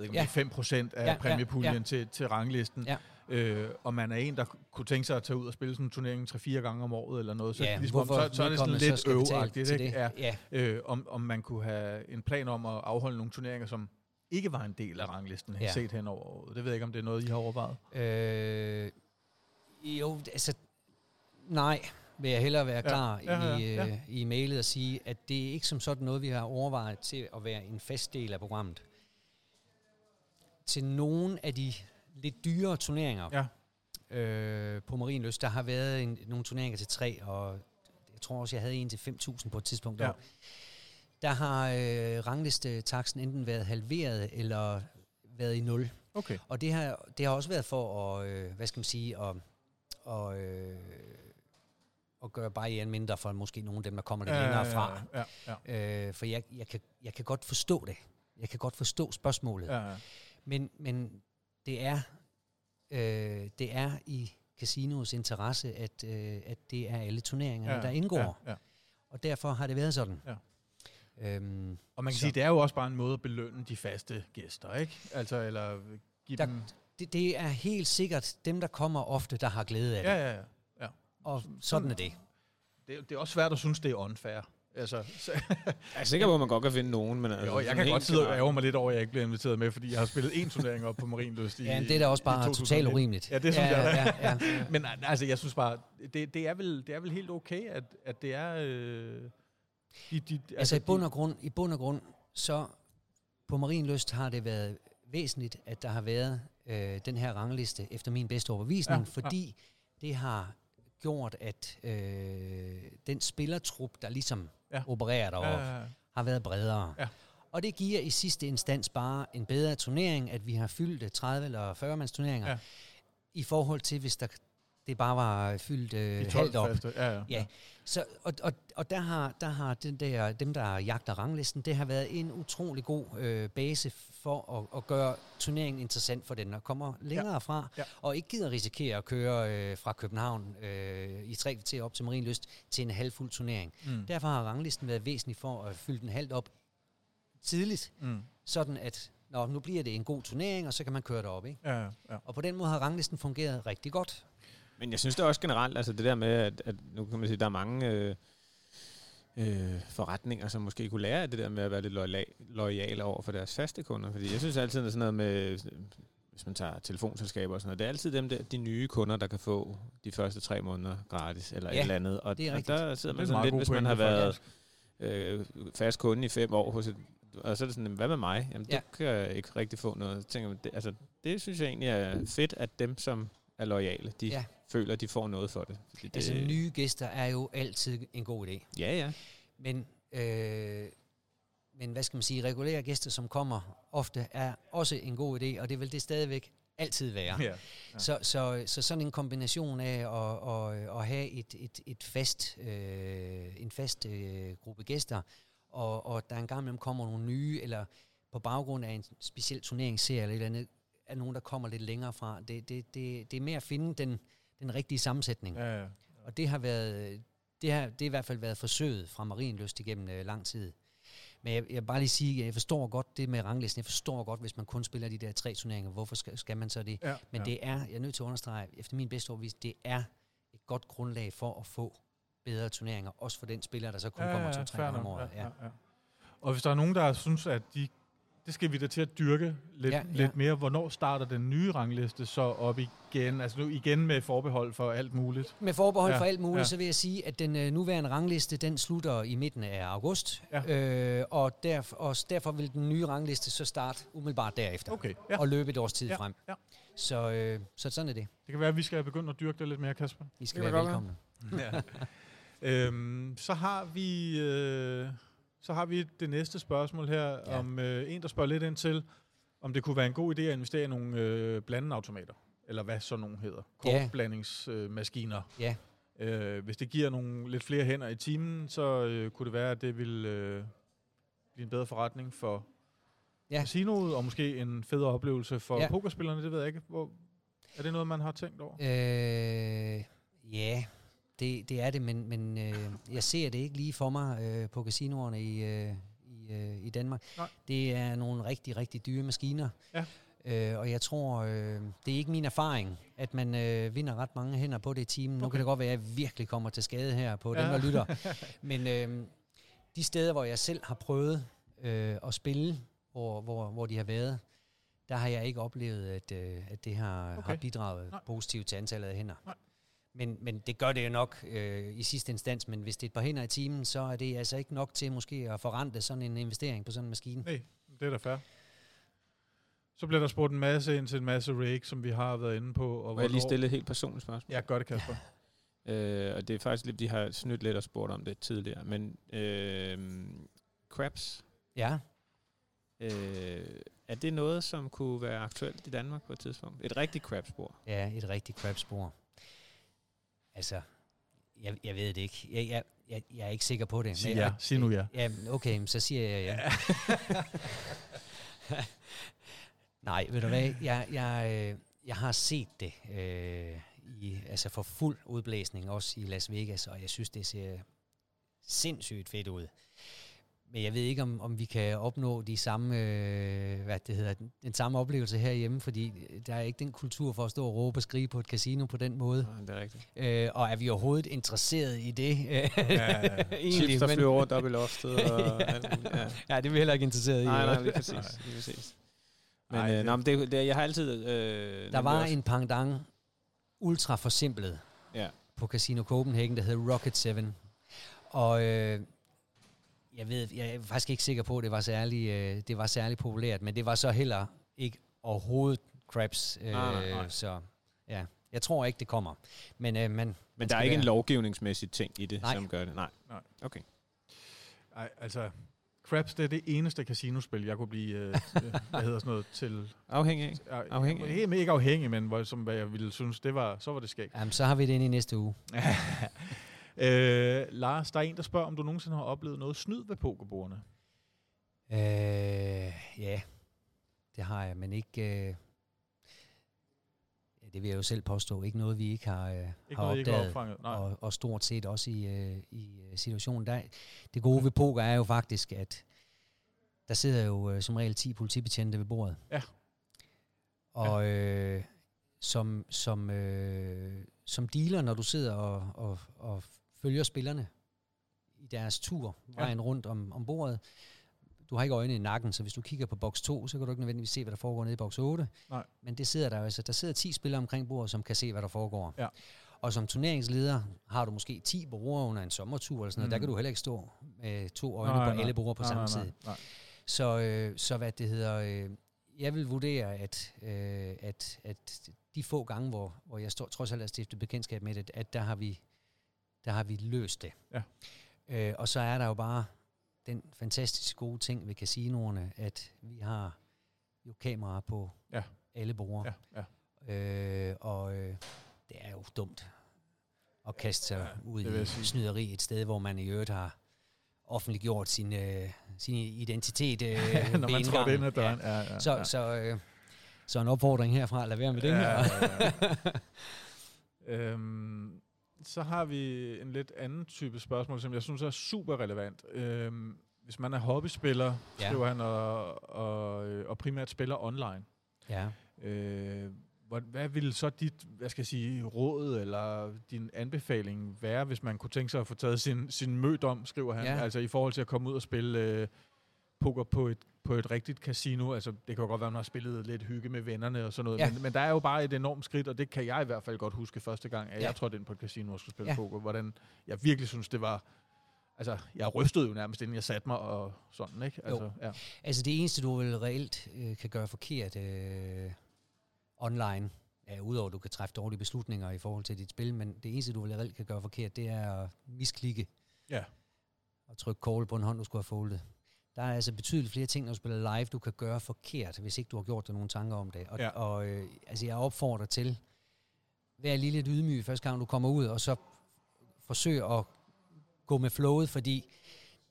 ved ikke, Ja. det er 5% af Ja, ja, ja, præmiepuljen ja. Til, til ranglisten, Ja. øh, og man er en, der kunne tænke sig at tage ud og spille sådan en turnering 3-4 gange om året eller noget, så, ja, ligesom, om- så, så er det sådan lidt øvagtigt, til ikke? det. Ja. Ja. Øh, om, om man kunne have en plan om at afholde nogle turneringer, som ikke var en del af ranglisten, ja. Ja. set hen over året. Det ved jeg ikke, om det er noget, I har overvejet. Øh, jo, altså, nej, vil jeg hellere være Ja, klar ja, ja, i, ja. øh, i mailet og sige, at det er ikke som sådan noget, vi har overvejet til at være en fast del af programmet. Til nogle af de lidt dyrere turneringer Ja. øh, på Marienløst, der har været en, nogle turneringer til 3, og jeg tror også, jeg havde en til 5.000 på et tidspunkt. Ja. Der har øh, ranglistetaksen enten været halveret eller været i nul. Okay. Og det har, det har også været for at, øh, hvad skal man sige, at, og, øh, at gøre barrieren mindre for måske nogle af dem, der kommer lidt ja, længere fra. Ja, ja, ja. Øh, for jeg, jeg, kan, jeg kan godt forstå det. Jeg kan godt forstå spørgsmålet. Ja, ja. Men, men det er øh, det er i casinoets interesse, at, øh, at det er alle turneringerne, ja, der indgår. Ja, ja. Og derfor har det været sådan. Ja. Øhm, Og man kan Så- sige, det er jo også bare en måde at belønne de faste gæster, ikke? Altså, eller give Der- dem... det, det er helt sikkert dem, der kommer ofte, der har glæde af det. Ja, ja, ja. Og sådan er det. Det, er- det er også svært at synes, det er unfair. Altså, så, Jeg er sikker på, at man godt kan finde nogen, men altså, jo, jeg kan godt sidde og ærge mig lidt over, at jeg ikke bliver inviteret med, fordi jeg har spillet én turnering op på Marienlyst i Ja, det er da også i bare 2019. totalt urimeligt. Ja, det synes ja, jeg ja, ja. Men altså, jeg synes bare, det, det, er, vel, det er vel helt okay, at, at det er... Øh, de, de, Altså i de- bund og grund, i bund og grund, så på Marienlyst har det været væsentligt, at der har været øh, den her rangliste efter min bedste overbevisning, ja, fordi ja. det har gjort, at øh, den spillertrup, der ligesom Ja. opererer deroppe, Ja, ja. ja, har været bredere. Ja. Og det giver i sidste instans bare en bedre turnering, at vi har fyldt øh, 30 eller 40 mands turneringer, Ja. ja. i forhold til, hvis der, det bare var fyldt øh, 12 halvt op. faste. Ja, ja. Ja, så, og, og, og der har, der har den der, dem, der jagter ranglisten, det har været en utrolig god øh, base for at, at gøre turneringen interessant for den, der kommer længere ja. fra, Ja. og ikke gider risikere at køre øh, fra København øh, i tre kvarter op til Marienlyst til en halvfuld turnering. Mm. Derfor har ranglisten været væsentlig for at fylde den halvt op tidligt, Mm. sådan at Nå, nu bliver det en god turnering, og så kan man køre derop. Ikke? Ja, ja. Og på den måde har ranglisten fungeret rigtig godt. Men jeg synes det også generelt, altså det der med, at, at nu kan man sige, der er mange øh, øh, forretninger, som måske kunne lære af det der med at være lidt loyale over for deres faste kunder. Fordi jeg synes altid, at sådan noget med, hvis man tager telefonselskaber og sådan noget, det er altid dem der, de nye kunder, der kan få de første tre måneder gratis, eller ja, et eller andet. Og, det er og der sidder er man sådan lidt, hvis man har været øh, fast kunde i fem år hos et og så er det sådan, hvad med mig? Jamen, det Ja. kan jeg ikke rigtig få noget. Så tænker man, det, altså, det synes jeg egentlig er fedt, at dem, som er loyale, de ja. Ja. føler, at de får noget for det. Fordi det Altså nye gæster er jo altid en god idé. Ja, ja. Men, øh, men hvad skal man sige, regulære gæster, som kommer ofte, er også en god idé, og det vil det stadigvæk altid være. Ja. Så, så, så sådan en kombination af at, at, at have et, et, et fast, øh, en fast øh, gruppe gæster, og, og der engang imellem kommer nogle nye, eller på baggrund af en speciel turneringsserie eller et eller andet, er nogen, der kommer lidt længere fra. Det, det, det, det er mere at finde den, den rigtige sammensætning. Ja, ja. Og det har været, det har, det har i hvert fald været forsøget fra Marienlyst igennem øh, lang tid. Men jeg, jeg vil bare lige sige, at jeg forstår godt det med ranglisten. Jeg forstår godt, hvis man kun spiller de der tre turneringer. Hvorfor skal, skal man så det? ja Men ja. det er, jeg er nødt til at understrege, efter min bedste overbevisning, det er et godt grundlag for at få bedre turneringer, også for den spiller, der så kun kommer to-tre fair gange om året. Ja. Ja, ja. Og hvis der er nogen, der synes, at de, det skal vi da til at dyrke lidt, ja, Ja, lidt mere, hvornår starter den nye rangliste så op igen? Altså nu igen med forbehold for alt muligt. Med forbehold Ja, for alt muligt, ja. så vil jeg sige, at den øh, nuværende rangliste, den slutter i midten af august. Ja. Øh, og, derf- og derfor vil den nye rangliste så starte umiddelbart derefter. Okay, ja. Og løbe et års tid Ja, frem. ja. Så, øh, så sådan er det. Det kan være, at vi skal begynde at dyrke det lidt mere, Kasper. I skal være velkomne. ja. øhm, så har vi øh, så har vi det næste spørgsmål her ja. Om øh, en der spørger lidt ind til om det kunne være en god idé at investere i nogle øh, blandenautomater eller hvad så nogle hedder Ja. kortblandingsmaskiner. Ja. Øh, hvis det giver nogle lidt flere hænder i timen, så øh, kunne det være at det ville øh, blive en bedre forretning for Ja. casinoet og måske en federe oplevelse for. Ja. pokerspillerne. Det ved jeg ikke. Hvor, er det noget man har tænkt over? Øh, ja, det, det er det, men, men øh, jeg ser det ikke lige for mig øh, på casinoerne i, øh, i, øh, i Danmark. Nej. Det er nogle rigtig, rigtig dyre maskiner. Ja. Øh, og jeg tror, øh, det er ikke min erfaring, at man øh, vinder ret mange hænder på det i team. Nu kan det godt være, at jeg virkelig kommer til skade her på ja. dem, der lytter. Men øh, de steder, hvor jeg selv har prøvet øh, at spille, hvor, hvor, hvor de har været, der har jeg ikke oplevet, at, øh, at det har, okay. Okay. har bidraget Nej. positivt til antallet af hænder. Nej. Men, men det gør det jo nok øh, i sidste instans, men hvis det er et par hænder i timen, så er det altså ikke nok til måske at forrente sådan en investering på sådan en maskine. Nej, det er da fair. Så bliver der spurgt en masse ind til en masse rake, som vi har været inde på. Og Og jeg lige stille et helt personligt spørgsmål. Ja, gør det, Kasper. Øh, og det er faktisk lidt, de har snydt lidt og spurgt om det tidligere. Men øh, crabs, Ja, øh, er det noget, som kunne være aktuelt i Danmark på et tidspunkt? Et rigtigt crabspor? ja et rigtigt crabspor. Altså, jeg, jeg ved det ikke. Jeg, jeg, jeg, jeg er ikke sikker på det. Sig ja. jeg- Sig nu ja. Ja, okay, så siger jeg ja. Nej, ved du hvad, jeg, jeg, øh, jeg har set det øh, i, altså for fuld udblæsning, også i Las Vegas, og jeg synes, det ser sindssygt fedt ud. Men jeg ved ikke, om, om vi kan opnå de samme, øh, hvad det hedder, den, den samme oplevelse herhjemme, fordi der er ikke den kultur for at stå og råbe og skrige på et casino på den måde. Ja, det er rigtigt. Øh, og er vi overhovedet interesseret i det? ja, ja. Chips, der flyver rundt op i loftet. Og, ja. alt ja. ja, det er vi heller ikke interesseret i. Nej, nej, lige præcis. Lige præcis. Men, Nej, øh, det- nå, men det, det, jeg har altid... Øh, Der var også- en pangdang ultra forsimplet Ja. på Casino Copenhagen, der hed Rocket 7. Og øh, jeg ved, jeg er faktisk ikke sikker på, at det var særlig, øh, det var særlig populært, men det var så heller ikke overhovedet Krabs. Øh, Nej, nej, nej. Så ja, jeg tror ikke, det kommer. Men, øh, man, Men der er ikke en lovgivningsmæssig ting i det, Nej. som gør det. Nej. Nej. Okay. Ej, altså, Craps, det er det eneste casinospil, jeg kunne blive, øh, øh, hvad hedder sådan noget, til... Afhængig af. Afhængig? Ikke, ikke afhængig, men hvor, som hvad jeg ville synes, det var, så var det skægt. Jamen, så har vi det ind i næste uge. øh, Lars, der er en, der spørger, om du nogensinde har oplevet noget snyd ved pokerbordene. Øh, ja, det har jeg, men ikke... Øh, det vil jeg jo selv påstå. Ikke noget, vi ikke har, øh, Ikke har noget, I ikke har opdaget. opfanget? Nej. og, og stort set også i, øh, i øh, situationen. Der, det gode ved poker er jo faktisk, at der sidder jo øh, som regel 10 politibetjente ved bordet. Ja. Og øh, som, som, øh, som dealer, når du sidder og, og, og følger spillerne i deres tur, Ja. vejen rundt om, om bordet, du har ikke øjne i nakken, så hvis du kigger på boks 2, så kan du ikke nødvendigvis se, hvad der foregår nede i boks 8. Nej. Men det sidder der jo, altså, der sidder 10 spillere omkring bordet, som kan se, hvad der foregår. Ja. Og som turneringsleder har du måske 10 brugere under en sommertur, eller sådan noget. Mm. Der kan du heller ikke stå med to øjne Nej, på nej. alle brugere på Nej, samme nej, nej, tid. nej. Så, øh, så hvad det hedder, øh, jeg vil vurdere, at, øh, at, at de få gange, hvor, hvor jeg står, trods alt har stiftet bekendtskab med det, at der har vi, der har vi løst det. Ja. Øh, og så er der jo bare den fantastisk gode ting ved casinoerne, at vi har jo kameraer på Ja. alle brugere. Ja, ja. Øh, og øh, det er jo dumt at kaste sig Ja, ja, ud i snyderi et sted, hvor man i øvrigt har offentliggjort sin, øh, sin identitet øh, Når man trådte ind indgangen. ad døren. Ja, ja, Så, ja. så, øh, så en opfordring herfra, lad være med det Ja, her. ja, Øhm, så har vi en lidt anden type spørgsmål, som jeg synes er super relevant. Øhm, hvis man er hobbyspiller, Ja. skriver han, og, og, øh, og primært spiller online, ja. øh, hvad, hvad vil så dit, hvad skal jeg sige, råd eller din anbefaling være, hvis man kunne tænke sig at få taget sin, sin mødom, skriver han, Ja. altså i forhold til at komme ud og spille øh, poker på et, på et rigtigt casino. Altså, det kan jo godt være, at man har spillet lidt hygge med vennerne og sådan noget, Ja. men, men der er jo bare et enormt skridt, og det kan jeg i hvert fald godt huske første gang, at Ja. jeg trådte ind på et casino og skulle spille Ja. poker, hvordan jeg virkelig synes, det var... Altså, jeg rystede jo nærmest, inden jeg satte mig og sådan, ikke? Altså, ja. Altså det eneste, du vel reelt øh, kan gøre forkert øh, online, ja, udover at du kan træffe dårlige beslutninger i forhold til dit spil, men det eneste, du vel reelt kan gøre forkert, det er at misklikke Ja. og trykke call på en hånd, du skulle have foldet. Der er altså betydeligt flere ting, når du spiller live, du kan gøre forkert, hvis ikke du har gjort dig nogle tanker om det. Og, Ja. og øh, altså jeg opfordrer til, vær lige lidt ydmyg første gang, du kommer ud, og så forsøg at gå med flowet, fordi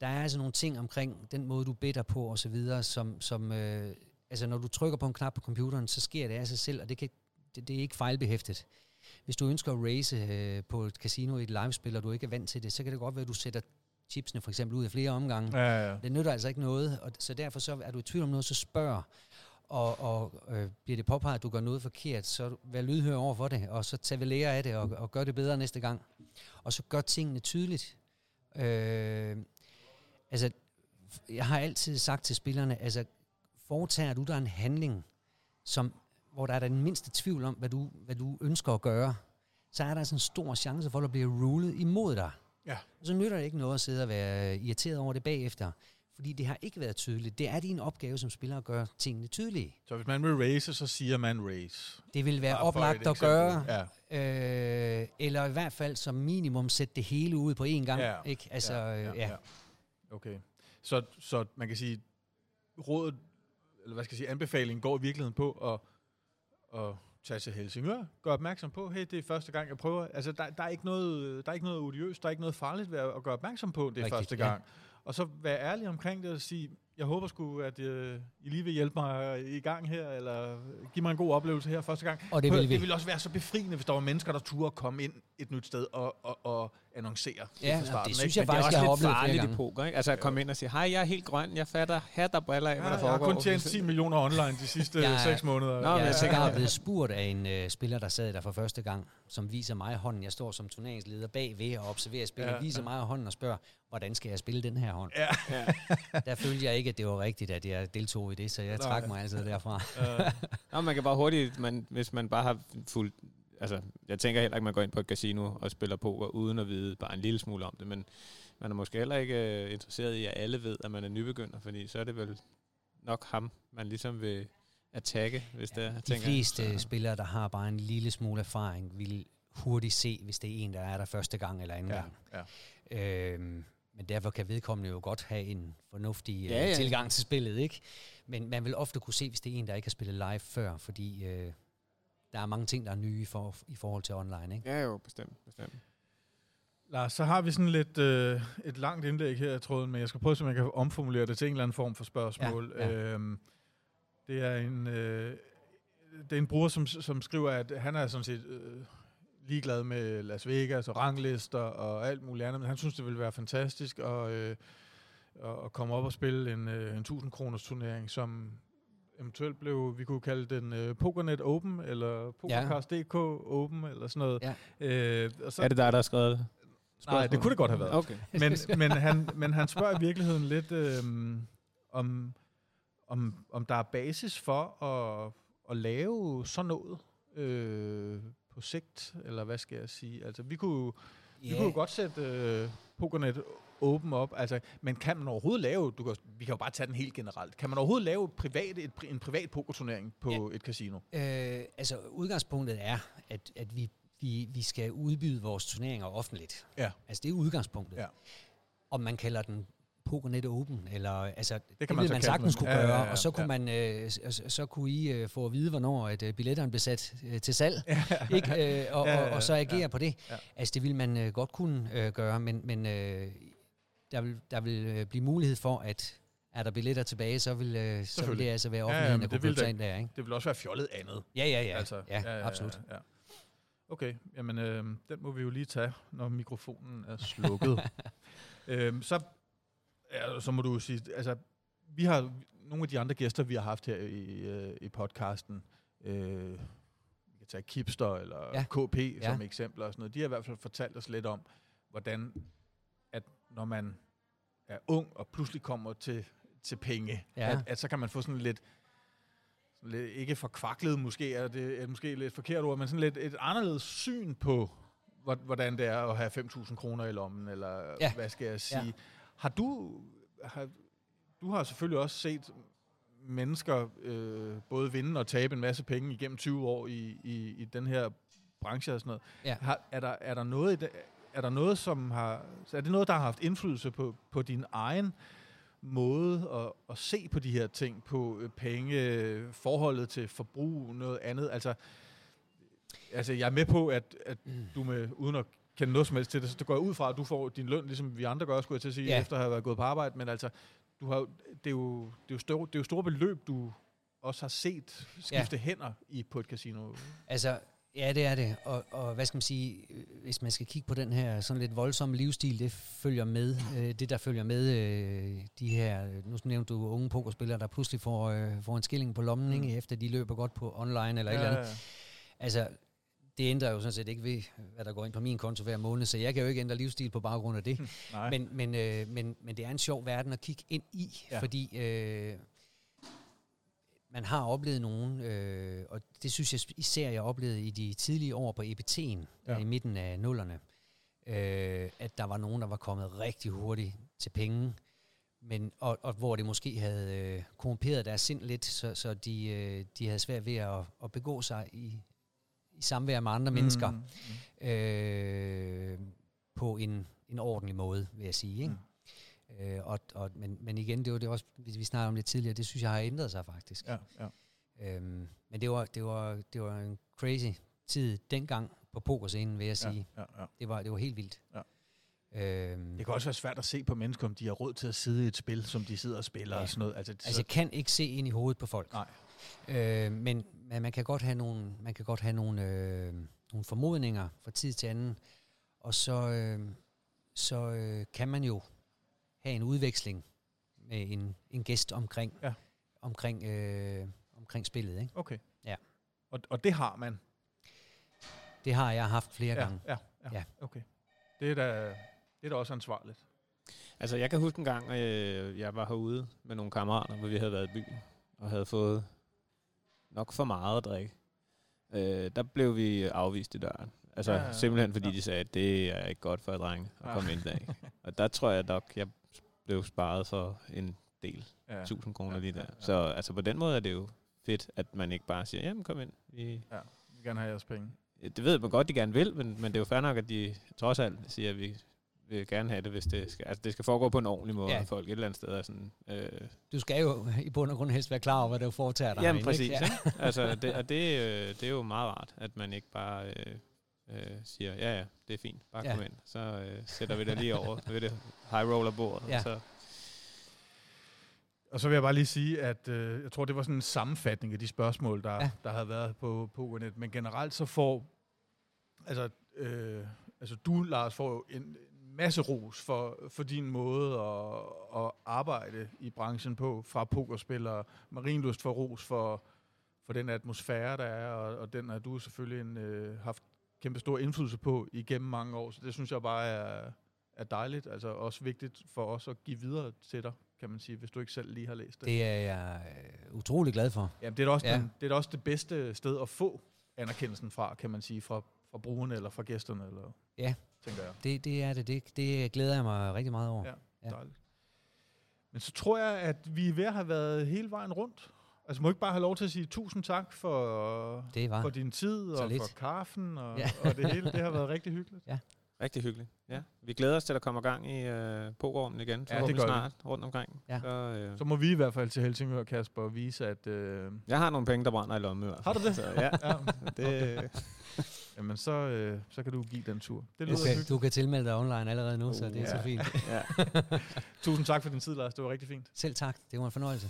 der er altså nogle ting omkring den måde, du beder på og så videre, som, som øh, altså når du trykker på en knap på computeren, så sker det af sig selv, og det, kan, det, det er ikke fejlbehæftet. Hvis du ønsker at race øh, på et casino i et livespil, og du ikke er vant til det, så kan det godt være, at du sætter chipsene for eksempel ud af flere omgange. Ja, ja. Det nytter altså ikke noget, og så derfor så er du i tvivl om noget, så spørg. Og, og øh, bliver det påpeget, at du gør noget forkert, så vær lydhør over for det, og så tag ved lære af det, og, og gør det bedre næste gang. Og så gør tingene tydeligt. Øh, altså, jeg har altid sagt til spillerne, altså, foretager du der en handling, som, hvor der er den mindste tvivl om, hvad du, hvad du ønsker at gøre, så er der altså en stor chance for, at der bliver rulet imod dig. Ja. Og så nytter det ikke noget at sidde og være irriteret over det bagefter, fordi det har ikke været tydeligt. Det er din opgave som spiller at gøre tingene tydelige. Så hvis man vil race, så siger man race. Det vil være Bare oplagt at gøre, Ja. øh, eller i hvert fald som minimum sætte det hele ud på én gang. Ja. Ikke? Altså, ja, ja, ja. Okay. Så, så man kan sige, rådet, eller hvad skal jeg sige, anbefalingen går i virkeligheden på at, at tage til Helsingør, gøre opmærksom på, hey, det er første gang, jeg prøver. Altså, der, der, er, ikke noget, der er ikke noget odiøst, der er ikke noget farligt ved at, gøre opmærksom på, det er Rigtigt, første ja. gang. Og så være ærlig omkring det og sige, jeg håber sgu, at øh, I lige vil hjælpe mig i gang her, eller give mig en god oplevelse her første gang. Og det vil vi. det ville også være så befriende, hvis der var mennesker, der turde komme ind et nyt sted og, og, og annoncere Ja, fra starten. det synes ikke? jeg Men faktisk, det er jeg har oplevet flere gange. poker, ikke? Altså at komme ind og sige, hej, jeg er helt grøn, jeg fatter hat og briller af, hvad Ja, der jeg har foregår. kun tjent 10 millioner online de sidste Ja, ja. 6 måneder. Nå, Jeg jeg er tænker- sikkert blevet spurgt af en øh, spiller, der sad der for første gang, som viser mig hånden. Jeg står som turneringsleder bagved og observerer spillet, Ja, ja, viser ja. mig hånden og spørger, hvordan skal jeg spille den her hånd? Ja. Ja. Der følte jeg ikke, at det var rigtigt, at jeg deltog i det, så jeg Nej. trak mig altså derfra. Øh, Nå, man kan bare hurtigt, man, hvis man bare har fuldt... Altså, jeg tænker heller ikke, man går ind på et casino og spiller poker, uden at vide bare en lille smule om det, men man er måske heller ikke uh, interesseret i, at alle ved, at man er nybegynder, fordi så er det vel nok ham, man ligesom vil attacke, hvis det er. De tænker fleste Så- spillere, der har bare en lille smule erfaring, vil hurtigt se, hvis det er en, der er der første gang eller anden ja, gang. ja. Øhm, men derfor kan vedkommende jo godt have en fornuftig Ja, ja, ja. ja. tilgang til spillet, ikke? Men man vil ofte kunne se, hvis det er en, der ikke har spillet live før, fordi øh, der er mange ting, der er nye for, i forhold til online, ikke? Ja, jo, bestemt. bestemt. Lars, så har vi sådan lidt øh, et langt indlæg her i tråden, men jeg skal prøve, så man kan omformulere det til en eller anden form for spørgsmål. Ja, ja. Øhm, det er en øh, det er en bruger, som, som skriver, at han er sådan set øh, ligeglad med Las Vegas og ranglister og alt muligt andet, men han synes, det ville være fantastisk at, øh, at komme op og spille en, øh, en 1000 kroners turnering, som eventuelt blev, vi kunne kalde den øh, PokerNet Open, eller PokerCast.dk Open, eller sådan noget. Ja. Øh, og så, Er det dig, der har skrevet det? Nej, det kunne det godt have været. Okay. men, men, han, men han spørger i virkeligheden lidt, øhm, om, om, om der er basis for at, at lave sådan noget øh, på sigt, eller hvad skal jeg sige? Altså, vi kunne, vi kunne jo godt sætte øh, PokerNet åben op, altså, men kan man overhovedet lave, du kan, vi kan jo bare tage den helt generelt, kan man overhovedet lave privat, et, en privat pokerturnering på et casino? Øh, altså, udgangspunktet er, at, at vi, vi, vi skal udbyde vores turneringer offentligt. Ja. Altså, det er udgangspunktet. Ja. Om man kalder den PokerNet Open, eller altså, det, kan det man vil så man sagtens kunne Ja, ja, gøre, ja, og så kunne ja. man, øh, så, så kunne I øh, få at vide, hvornår at øh, billetterne blev sat øh, til salg, ikke? Øh, og, Ja, ja, og, og så agere ja. på det. Ja. Altså, det vil man øh, godt kunne øh, gøre, men, men øh, der vil, der vil øh, blive mulighed for, at er der billetter tilbage, så vil, øh, så vil det altså være ja, offentligheden, men der det kunne købe ind der, ikke? Det vil også være fjollet andet. Ja, ja, ja. Altså, ja, absolut. Ja. Okay, jamen øh, den må vi jo lige tage, når mikrofonen er slukket. øhm, så, ja, så må du sige, altså, vi har nogle af de andre gæster, vi har haft her i, øh, i podcasten, øh, vi kan tage Kipster eller Ja. ja. KP Ja. som eksempler og sådan noget, de har i hvert fald fortalt os lidt om, hvordan, når man er ung og pludselig kommer til, til penge, Ja. at, at så kan man få sådan lidt, sådan lidt ikke forkvaklet måske, er det er måske lidt forkert ord, men sådan lidt et anderledes syn på, hvor- hvordan det er at have 5.000 kroner i lommen, eller Ja. hvad skal jeg sige. Ja. Har du, har, du har selvfølgelig også set mennesker øh, både vinde og tabe en masse penge igennem 20 år i, i, i den her branche og sådan noget. Ja. Har, er, der, er der noget i det, er der noget, som har, er det noget, der har haft indflydelse på, på din egen måde at, at se på de her ting, på øh, penge, forholdet til forbrug, noget andet? Altså, altså jeg er med på, at, at du med, uden at kende noget som helst til det, så det går jeg ud fra, at du får din løn, ligesom vi andre gør, skulle jeg til at sige, Ja. efter at have været gået på arbejde, men altså, du har, det, er jo, det, er jo store, det er jo store beløb, du også har set skifte ja. hænder i på et casino. Altså, ja, det er det. Og, og hvad skal man sige, øh, hvis man skal kigge på den her sådan lidt voldsomme livsstil, det følger med, øh, det der følger med øh, de her, nu nævnte du unge pokerspillere, der pludselig får, øh, får en skilling på lommen, Mm. ikke, efter de løber godt på online eller ja. et eller andet. Altså, det ændrer jo sådan set ikke ved, hvad der går ind på min konto hver måned, så jeg kan jo ikke ændre livsstil på baggrund af det. Men, men, øh, men, men det er en sjov verden at kigge ind i, ja. Ja. fordi øh, man har oplevet nogen, øh, og det synes jeg især, jeg oplevede i de tidlige år på EPT'en, ja. Ja. i midten af nullerne, øh, at der var nogen, der var kommet rigtig hurtigt til penge, men, og, og hvor det måske havde øh, korrumperet deres sind lidt, så, så de, øh, de havde svært ved at, at begå sig i, i samvær med andre mm. mennesker Mm. øh, på en, en ordentlig måde, vil jeg sige. Ikke? Mm. Øh, og, og, men, men igen, det var det også, vi, vi snakkede om det tidligere, det synes jeg har ændret sig faktisk. Ja, ja. Øhm, men det var, det, var, det var en crazy tid dengang på pokerscenen, vil jeg sige. Ja, ja, ja. Det, var, det var helt vildt. Ja. Øhm, Det kan også være svært at se på mennesker, om de har råd til at sidde i et spil, som de sidder og spiller Ja. og sådan noget. Altså, altså, jeg kan ikke se ind i hovedet på folk. Nej. Øh, men, men man kan godt have nogle, man kan godt have nogle, øh, nogle formodninger fra tid til anden, Og så, øh, så øh, kan man jo have en udveksling med en, en gæst omkring, Ja. omkring, øh, omkring spillet. Ikke? Okay. Ja. Og, og det har man? Det har jeg haft flere Ja, gange. ja, ja, Ja. okay. Det er da, det er da også ansvarligt. Altså, jeg kan huske en gang, øh, jeg var herude med nogle kammerater, hvor vi havde været i byen, og havde fået nok for meget at drikke. Øh, der blev vi afvist i døren. Altså, Ja, ja, ja, ja, ja. simpelthen fordi Ja. ja. de sagde, at det er ikke godt for et dreng at Ja. komme ind i dag. og der tror jeg nok, jeg blev sparet for en del. Ja. Ja. 1000 kroner Ja, lige der. ja, ja. Så altså, på den måde er det jo fedt, at man ikke bare siger, jamen kom ind. Vi, Ja, vi vil gerne have jeres penge. det ved man godt, de gerne vil, men, men det er jo fair nok, at de trods alt siger, at vi vil gerne have det, hvis det skal, altså det skal foregå på en ordentlig måde, Ja. ja. folk et eller andet sted er sådan, øh, Du skal jo i bund og grund helst være klar over, hvad du foretager dig. Jamen herinde, præcis, ikke? ikke? altså, det, og det, øh, det er jo meget rart, at man ikke bare øh, øh, siger, ja ja, det er fint, bare Ja. kom ind. Så øh, sætter vi dig lige over ved det high roller bordet. Ja. Så, Og så vil jeg bare lige sige, at øh, jeg tror, det var sådan en sammenfatning af de spørgsmål, der, ja. Der havde været på PokerNet. Men generelt så får, altså, øh, altså du, Lars, får jo en en masse ros for, for din måde at, at arbejde i branchen på, fra pokerspillere. Marienlust får ros for, for den atmosfære, der er, og, og den har du selvfølgelig en, øh, haft kæmpe stor indflydelse på igennem mange år. Så det synes jeg bare er, er dejligt. Altså også vigtigt for os at give videre til dig, kan man sige, hvis du ikke selv lige har læst det. Det er jeg øh, utrolig glad for. Jamen, det er, da også Ja. den, det er da også det bedste sted at få anerkendelsen fra, kan man sige, fra, fra brugerne eller fra gæsterne, eller, Ja. tænker jeg. Det, det er det. det. Det glæder jeg mig rigtig meget over. Ja. Ja. Dejligt. Men så tror jeg, at vi er ved at have været hele vejen rundt. Altså må jeg ikke bare have lov til at sige tusind tak for, Det var. for din tid Så og lidt. for kaffen og, Ja. ja. og det hele. Det har været rigtig hyggeligt. rigtig hyggeligt. Ja. Vi glæder os til, at der kommer gang i øh, pokerrummen igen, det forhåbentlig gør vi. snart rundt omkring. Ja. Så, øh, Så må vi i hvert fald til Helsingør, Kasper, og vise, at... Øh, jeg har nogle penge, der brænder i lommen i hvert fald. har du det? Så, ja, ja. det, Jamen, så, øh, så kan du give den tur. Det Du lyder kan, hyggeligt. du kan tilmelde dig online allerede nu, så Uh, det er så ja. fint. ja. Tusind tak for din tid, Lars. Det var rigtig fint. Selv tak. Det var en fornøjelse.